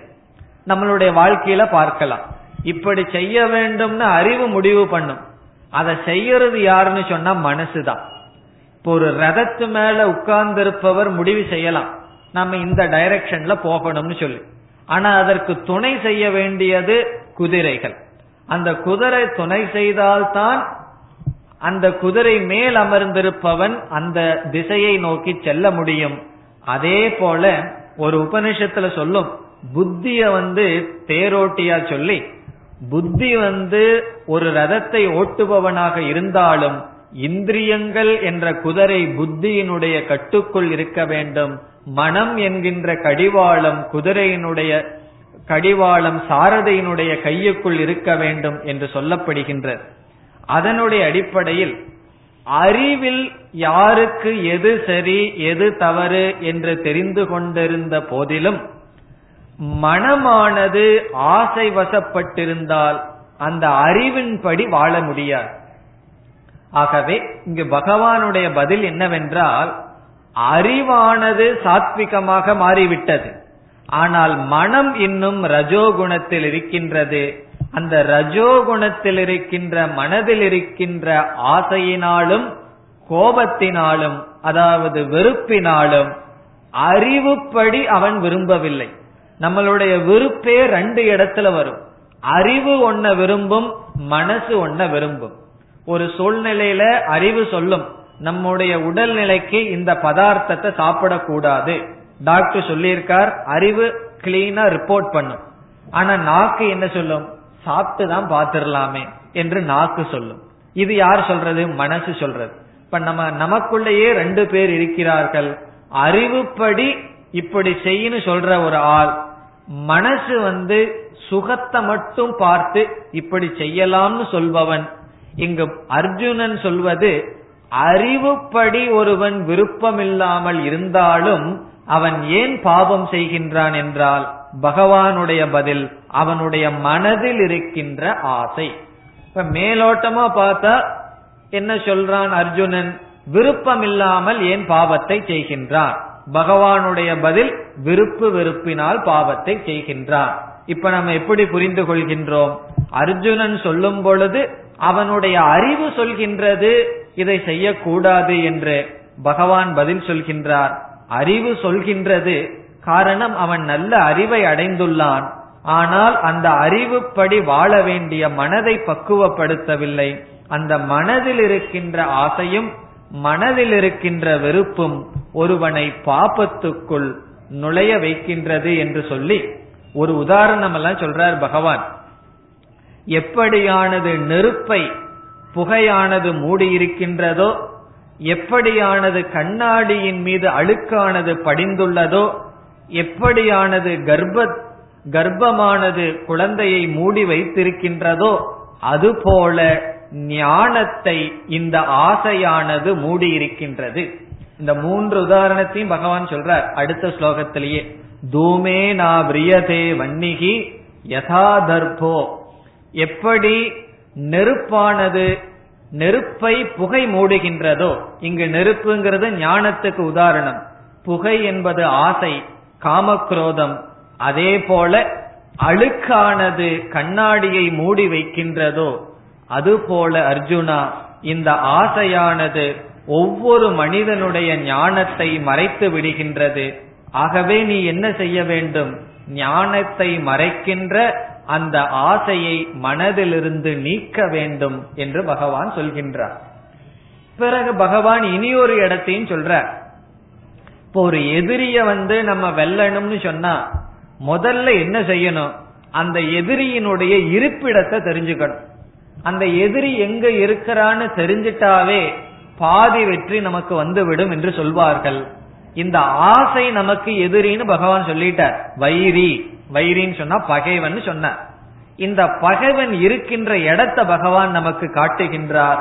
நம்மளுடைய வாழ்க்கையில பார்க்கலாம். இப்படி செய்ய வேண்டும்னு அறிவு முடிவு பண்ணும். அதை செய்யறது யாருன்னு சொன்னா மனசுதான். இப்போ ஒரு ரதத்து மேல உட்கார்ந்து இருப்பவர் முடிவு செய்யலாம். நம்ம இந்த டைரக்ஷன்ல போகணும்னு சொல்லி. ஆனா அதற்கு துணை செய்ய வேண்டியது குதிரைகள். அந்த குதிரை துணை செய்தால்தான் அந்த குதிரை மேல் அமர்ந்திருப்பவன் அந்த திசையை நோக்கி செல்ல முடியும். அதே போல ஒரு உபனிஷத்துல சொல்லும் புத்திய வந்து தேரோட்டியா சொல்லி புத்தி வந்து ஒரு ரதத்தை ஓட்டுபவனாக இருந்தாலும் இந்திரியங்கள் என்ற குதிரை புத்தியினுடைய கட்டுக்குள் இருக்க வேண்டும். மனம் என்கின்ற கடிவாளம் குதிரையினுடைய கடிவாளம் சாரதையினுடைய கையுக்குள் இருக்க வேண்டும் என்று சொல்லப்படுகின்றது. அதனுடைய அடிப்படையில் அறிவில் யாருக்கு எது சரி எது தவறு என்று தெரிந்து கொண்டிருந்த போதிலும் மனமானது ஆசை வசப்பட்டிருந்தால் அந்த அறிவின்படி வாழ முடியாது. ஆகவே இங்கு பகவானுடைய பதில் என்னவென்றால் அறிவானது சாத்விகமாக மாறிவிட்டது. ஆனால் மனம் இன்னும் ரஜோகுணத்தில் இருக்கின்றது. அந்த ரஜோகுணத்தில் இருக்கின்ற மனதில் இருக்கின்ற ஆசையினாலும் கோபத்தினாலும் அதாவது வெறுப்பினாலும் அறிவுப்படி அவன் விரும்பவில்லை. நம்மளுடைய விருப்பே ரெண்டு இடத்துல வரும். அறிவு ஒன்ன விரும்பும் மனசு ஒன்ன விரும்பும். ஒரு சூழ்நிலையில அறிவு சொல்லும். நம்முடைய உடல்நிலைக்கு இந்த பதார்த்தத்தை சாப்பிடக்கூடாது. டாக்டர் சொல்லியிருக்கார் அறிவு கிளீனா ரிப்போர்ட் பண்ணும். ஆனா நாக்கு என்ன சொல்லும்? சாப்பிட்டு தான் பாத்துரலாமே என்று நாக்கு சொல்லும். இது யார் சொல்றது? மனசு சொல்றது. இப்ப நம்ம நமக்குள்ளேயே ரெண்டு பேர் இருக்கிறார்கள். அறிவுப்படி இப்படி செய்யணும் சொல்ற ஒரு ஆள் மனசு வந்து சுகத்தை மட்டும் பார்த்து இப்படி செய்யலாம்னு சொல்பவன் இங்கு அர்ஜுனன் சொல்வது அறிவுப்படி ஒருவன் விருப்பமில்லாமல் இருந்தாலும் அவன் ஏன் பாவம் செய்கின்றான் என்றால் பகவானுடைய பதில் அவனுடைய மனதில் இருக்கின்ற ஆசை. இப்ப மேலோட்டமா பார்த்தா என்ன சொல்றான் அர்ஜுனன்? விருப்பம் இல்லாமல் ஏன் பாவத்தை செய்கின்றான்? பகவானுடைய பதில் விருப்பு வெறுப்பினால் பாவத்தை செய்கின்றான். இப்ப நம்ம எப்படி புரிந்து கொள்கின்றோம்? அர்ஜுனன் சொல்லும் பொழுது அவனுடைய அறிவு சொல்கின்றது இதை செய்யக்கூடாது என்று பகவான் பதில் சொல்கின்றார். அறிவு சொல்கின்றது காரணம் அவன் நல்ல அறிவை அடைந்துள்ளான். ஆனால் அந்த அறிவுப்படி வாழ வேண்டிய மனதை பக்குவப்படுத்தவில்லை. அந்த மனதில் இருக்கின்ற ஆசையும் மனதில் இருக்கின்ற வெறுப்பும் ஒருவனை பாபத்துக்குள் நுழைய வைக்கின்றது என்று சொல்லி ஒரு உதாரணம் எல்லாம் சொல்றார் பகவான். எப்படியானது நெருப்பை புகையானது மூடியிருக்கின்றதோ எப்படியானது கண்ணாடியின் மீது அழுக்கானது படிந்துள்ளதோ எப்படியானது கர்ப்ப கர்ப்பமானது குழந்தையை மூடி வைத்திருக்கின்றதோ அதுபோல ஞானத்தை இந்த ஆசையானது மூடியிருக்கின்றது. இந்த மூன்று உதாரணத்தையும் பகவான் சொல்றார் அடுத்த ஸ்லோகத்திலேயே. தூமே நா பிரியதே வன்னிகி யதா தர்போ எப்படி நெருப்பானது நெருப்பை புகை மூடுகின்றதோ இங்கு நெருப்புங்கிறது ஞானத்துக்கு உதாரணம். புகை என்பது ஆசை காமக்ரோதம் அதே போல அழுக்கானது கண்ணாடியை மூடி வைக்கின்றதோ அதுபோல அர்ஜுனா இந்த ஆசையானது ஒவ்வொரு மனிதனுடைய ஞானத்தை மறைத்து விடுகின்றது. ஆகவே நீ என்ன செய்ய வேண்டும்? ஞானத்தை மறைக்கின்ற அந்த ஆசையை மனதிலிருந்து நீக்க வேண்டும் என்று பகவான் சொல்கின்றார். பிறகு பகவான் இனி ஒரு இடத்தையும் சொல்றார். இப்போ ஒரு எதிரிய வந்து நம்ம வெல்லணும்னு சொன்னா முதல்ல என்ன செய்யணும்? அந்த எதிரியினுடைய இருப்பிடத்தை தெரிஞ்சுக்கணும். அந்த எதிரி எங்க இருக்கிறான்னு தெரிஞ்சிட்டாவே பாதி வெற்றி நமக்கு வந்துவிடும் என்று சொல்வார்கள். இந்த ஆசை நமக்கு எதிரின்னு பகவான் சொல்லிட்டார். வைரி வைரின்னு சொன்னா பகைவன் சொன்னார் இந்த பகைவன் இருக்கின்ற இடத்தை பகவான் நமக்கு காட்டுகின்றார்.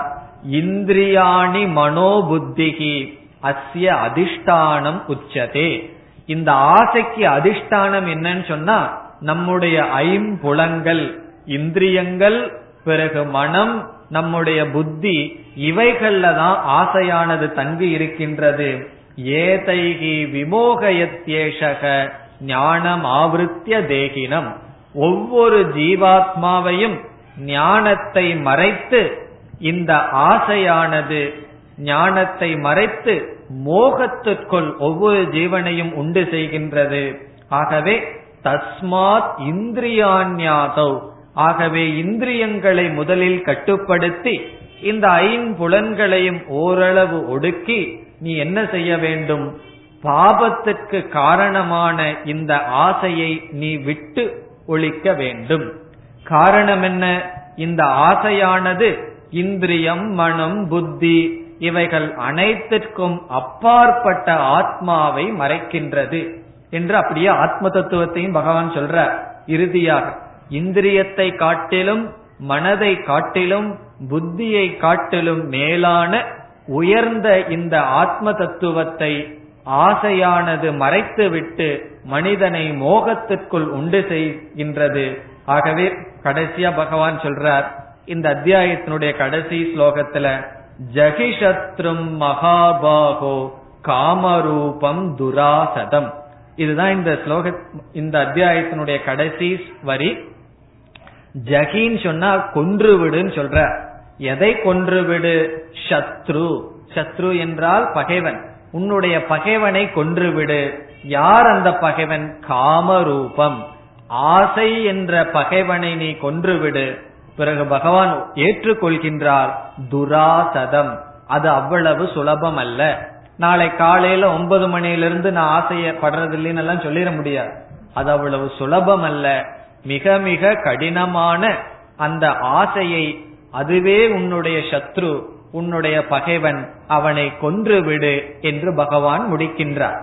இந்திரியாணி மனோபுத்திகி அஸ்ய அதிஷ்டானம் உச்சதே. இந்த ஆசைக்கு அதிஷ்டானம் என்னன்னு சொன்னா நம்முடைய ஐம்புலங்கள் இந்திரியங்கள் பிறகு மனம் நம்முடைய புத்தி இவைகள்ல தான் ஆசையானது தங்கி இருக்கின்றது. ஏதைகி விமோகயத்யேஷக ஞானம் ஆவருத்திய தேகினம். ஒவ்வொரு ஜீவாத்மாவையும் ஞானத்தை மறைத்து இந்த ஆசையானது ஞானத்தை மறைத்து மோகத்திற்குள் ஒவ்வொரு ஜீவனையும் உண்டு செய்கின்றது. ஆகவே தஸ்மாத் இந்திரியான்யாதவ் ஆகவே இந்திரியங்களை முதலில் கட்டுப்படுத்தி இந்த ஐம்புலன்களையும் ஓரளவு ஒடுக்கி நீ என்ன செய்ய வேண்டும்? பாபத்திற்கு காரணமான இந்த ஆசையை நீ விட்டு ஒழிக்க வேண்டும். காரணம் என்ன? இந்த ஆசையானது இந்திரியம் மனம் புத்தி இவைகள் அனைத்திற்கும் அப்பாற்பட்ட ஆத்மாவை மறைக்கின்றது என்று அப்படியே ஆத்ம தத்துவத்தையும் பகவான் சொல்ற இறுதியாக. இந்திரியத்தை காட்டிலும் மனதை காட்டிலும் புத்தியை காட்டிலும் மேலான உயர்ந்த இந்த ஆத்ம தத்துவத்தை ஆசையானது மறைத்துவிட்டு மனிதனை மோகத்திற்குள் உண்டு செய்கின்றது. ஆகவே கடைசியா பகவான் சொல்றார் இந்த அத்தியாயத்தினுடைய கடைசி ஸ்லோகத்துல ஜகிஷத்ரும் மகாபாகோ காமரூபம் துராசதம். இதுதான் இந்த ஸ்லோக இந்த அத்தியாயத்தினுடைய கடைசி வரி. ஜகின்னு சொன்னா கொன்று விடுன்னு சொல்ற எதை கொன்று விடு சத்ரு. சத்ரு என்றால் பகைவன். உன்னுடைய பகைவனை கொன்றுவிடு. யார் அந்த பகைவன்? காமரூபம். ஆசை என்ற பகைவனை நீ கொன்றுவிடு. பிறகு பகவான் ஏற்றுக்கொள்கின்றார் துராசதம். அது அவ்வளவு சுலபம் அல்ல நாளை காலையில ஒன்பது மணியிலிருந்து நான் ஆசையப்படுறது இல்லைன்னு எல்லாம் சொல்லிட முடியாது. அது அவ்வளவு சுலபம் அல்ல மிக மிக கடினமான அந்த ஆசையை அதுவே உன்னுடைய சத்ரு உன்னுடைய பகைவன் அவனை கொன்று விடு என்று பகவான் முடிக்கின்றார்.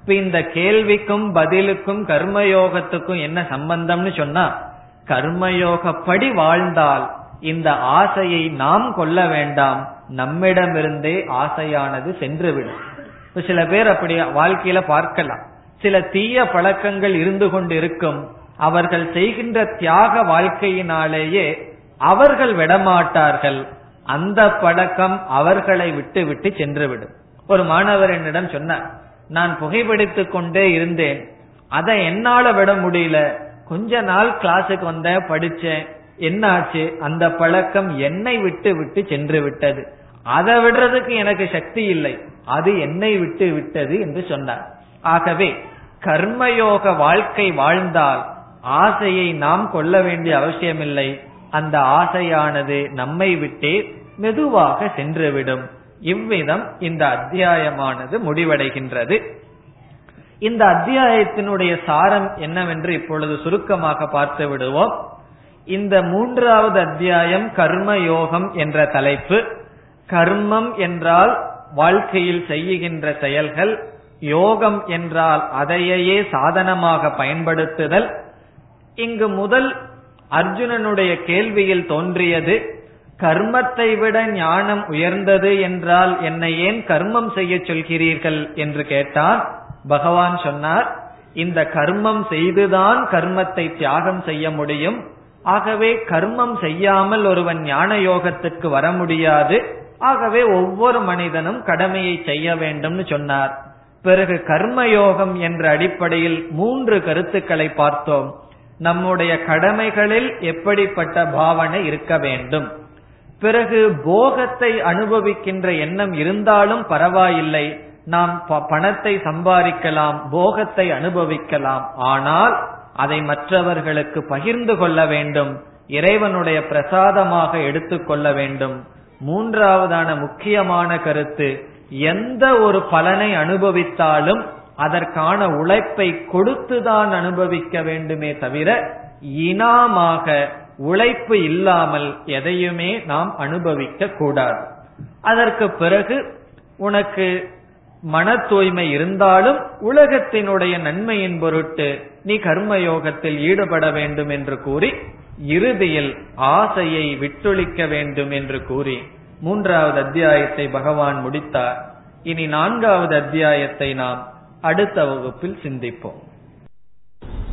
இப்ப இந்த கேள்விக்கும் பதிலுக்கும் கர்மயோகத்துக்கும் என்ன சம்பந்தம்னு சொன்னா கர்மயோகப்படி வாழ்ந்தால் இந்த ஆசையை நாம் கொள்ள வேண்டாம். நம்மிடமிருந்தே ஆசையானது சென்றுவிடும். இப்ப சில பேர் அப்படி வாழ்க்கையில பார்க்கலாம். சில தீய பழக்கங்கள் இருந்து கொண்டிருக்கும். அவர்கள் செய்கின்ற தியாக வாழ்க்கையினாலேயே அவர்கள் விடமாட்டார்கள். அந்த பழக்கம் அவர்களை விட்டு விட்டு சென்றுவிடும். ஒரு மாணவர் என்னிடம் சொன்னார் நான் புகைப்பிடித்துக் கொண்டே இருந்தேன். அதை என்னால விட முடியல. கொஞ்ச நாள் கிளாஸுக்கு வந்த படிச்சேன். என்னாச்சு? அந்த பழக்கம் என்னை விட்டு விட்டு சென்று விட்டது அதை விடுறதுக்கு எனக்கு சக்தி இல்லை. அது என்னை விட்டு விட்டது என்று சொன்னார். ஆகவே கர்மயோக வாழ்க்கை வாழ்ந்தால் ஆசையை நாம் கொள்ள வேண்டிய அவசியமில்லை. அந்த ஆசையானது நம்மை விட்டே மெதுவாக சென்றுவிடும். இவ்விதம் இந்த அத்தியாயமானது முடிவடைகின்றது. இந்த அத்தியாயத்தினுடைய சாரம் என்னவென்று இப்பொழுது சுருக்கமாக பார்த்து விடுவோம். இந்த மூன்றாவது அத்தியாயம் கர்ம யோகம் என்ற தலைப்பு. கர்மம் என்றால் வாழ்க்கையில் செய்கின்ற செயல்கள். யோகம் என்றால் அதையே சாதனமாக பயன்படுத்துதல். இங்கு முதல் அர்ஜுனனுடைய கேள்வியில் தோன்றியது கர்மத்தை விட ஞானம் உயர்ந்தது என்றால் என்னை ஏன் கர்மம் செய்ய சொல்கிறீர்கள் என்று கேட்டார். பகவான் சொன்னார் இந்த கர்மம் செய்துதான் கர்மத்தை தியாகம் செய்ய முடியும். ஆகவே கர்மம் செய்யாமல் ஒருவன் ஞான யோகத்திற்கு வர முடியாது. ஆகவே ஒவ்வொரு மனிதனும் கடமையை செய்ய வேண்டும்னு சொன்னார். பிறகு கர்மயோகம் என்ற அடிப்படையில் மூன்று கருத்துக்களை பார்த்தோம். நம்முடைய கடமைகளில் எப்படிப்பட்ட பாவனை இருக்க வேண்டும்? பிறகு போகத்தை அனுபவிக்கின்ற எண்ணம் இருந்தாலும் பரவாயில்லை. நாம் பணத்தை சம்பாதிக்கலாம் போகத்தை அனுபவிக்கலாம். ஆனால் அதை மற்றவர்களுக்கு பகிர்ந்து கொள்ள வேண்டும் இறைவனுடைய பிரசாதமாக எடுத்துக்கொள்ள வேண்டும். மூன்றாவதான முக்கியமான கருத்து எந்த ஒரு பலனை அனுபவித்தாலும் அதற்கான உழைப்பை கொடுத்துதான் அனுபவிக்க வேண்டுமே தவிர இனாமாக உழைப்பு இல்லாமல் எதையுமே நாம் அனுபவிக்க கூடாது. அதற்கு பிறகு உனக்கு மன தூய்மை இருந்தாலும் உலகத்தினுடைய நன்மையின் பொருட்டு நீ கர்மயோகத்தில் ஈடுபட வேண்டும் என்று கூறி இறுதியில் ஆசையை விட்டொழிக்க வேண்டும் என்று கூறி மூன்றாவது அத்தியாயத்தை பகவான் முடித்தார். இனி நான்காவது அத்தியாயத்தை நாம் அடுத்த வகுப்பில் சிந்திப்போம்.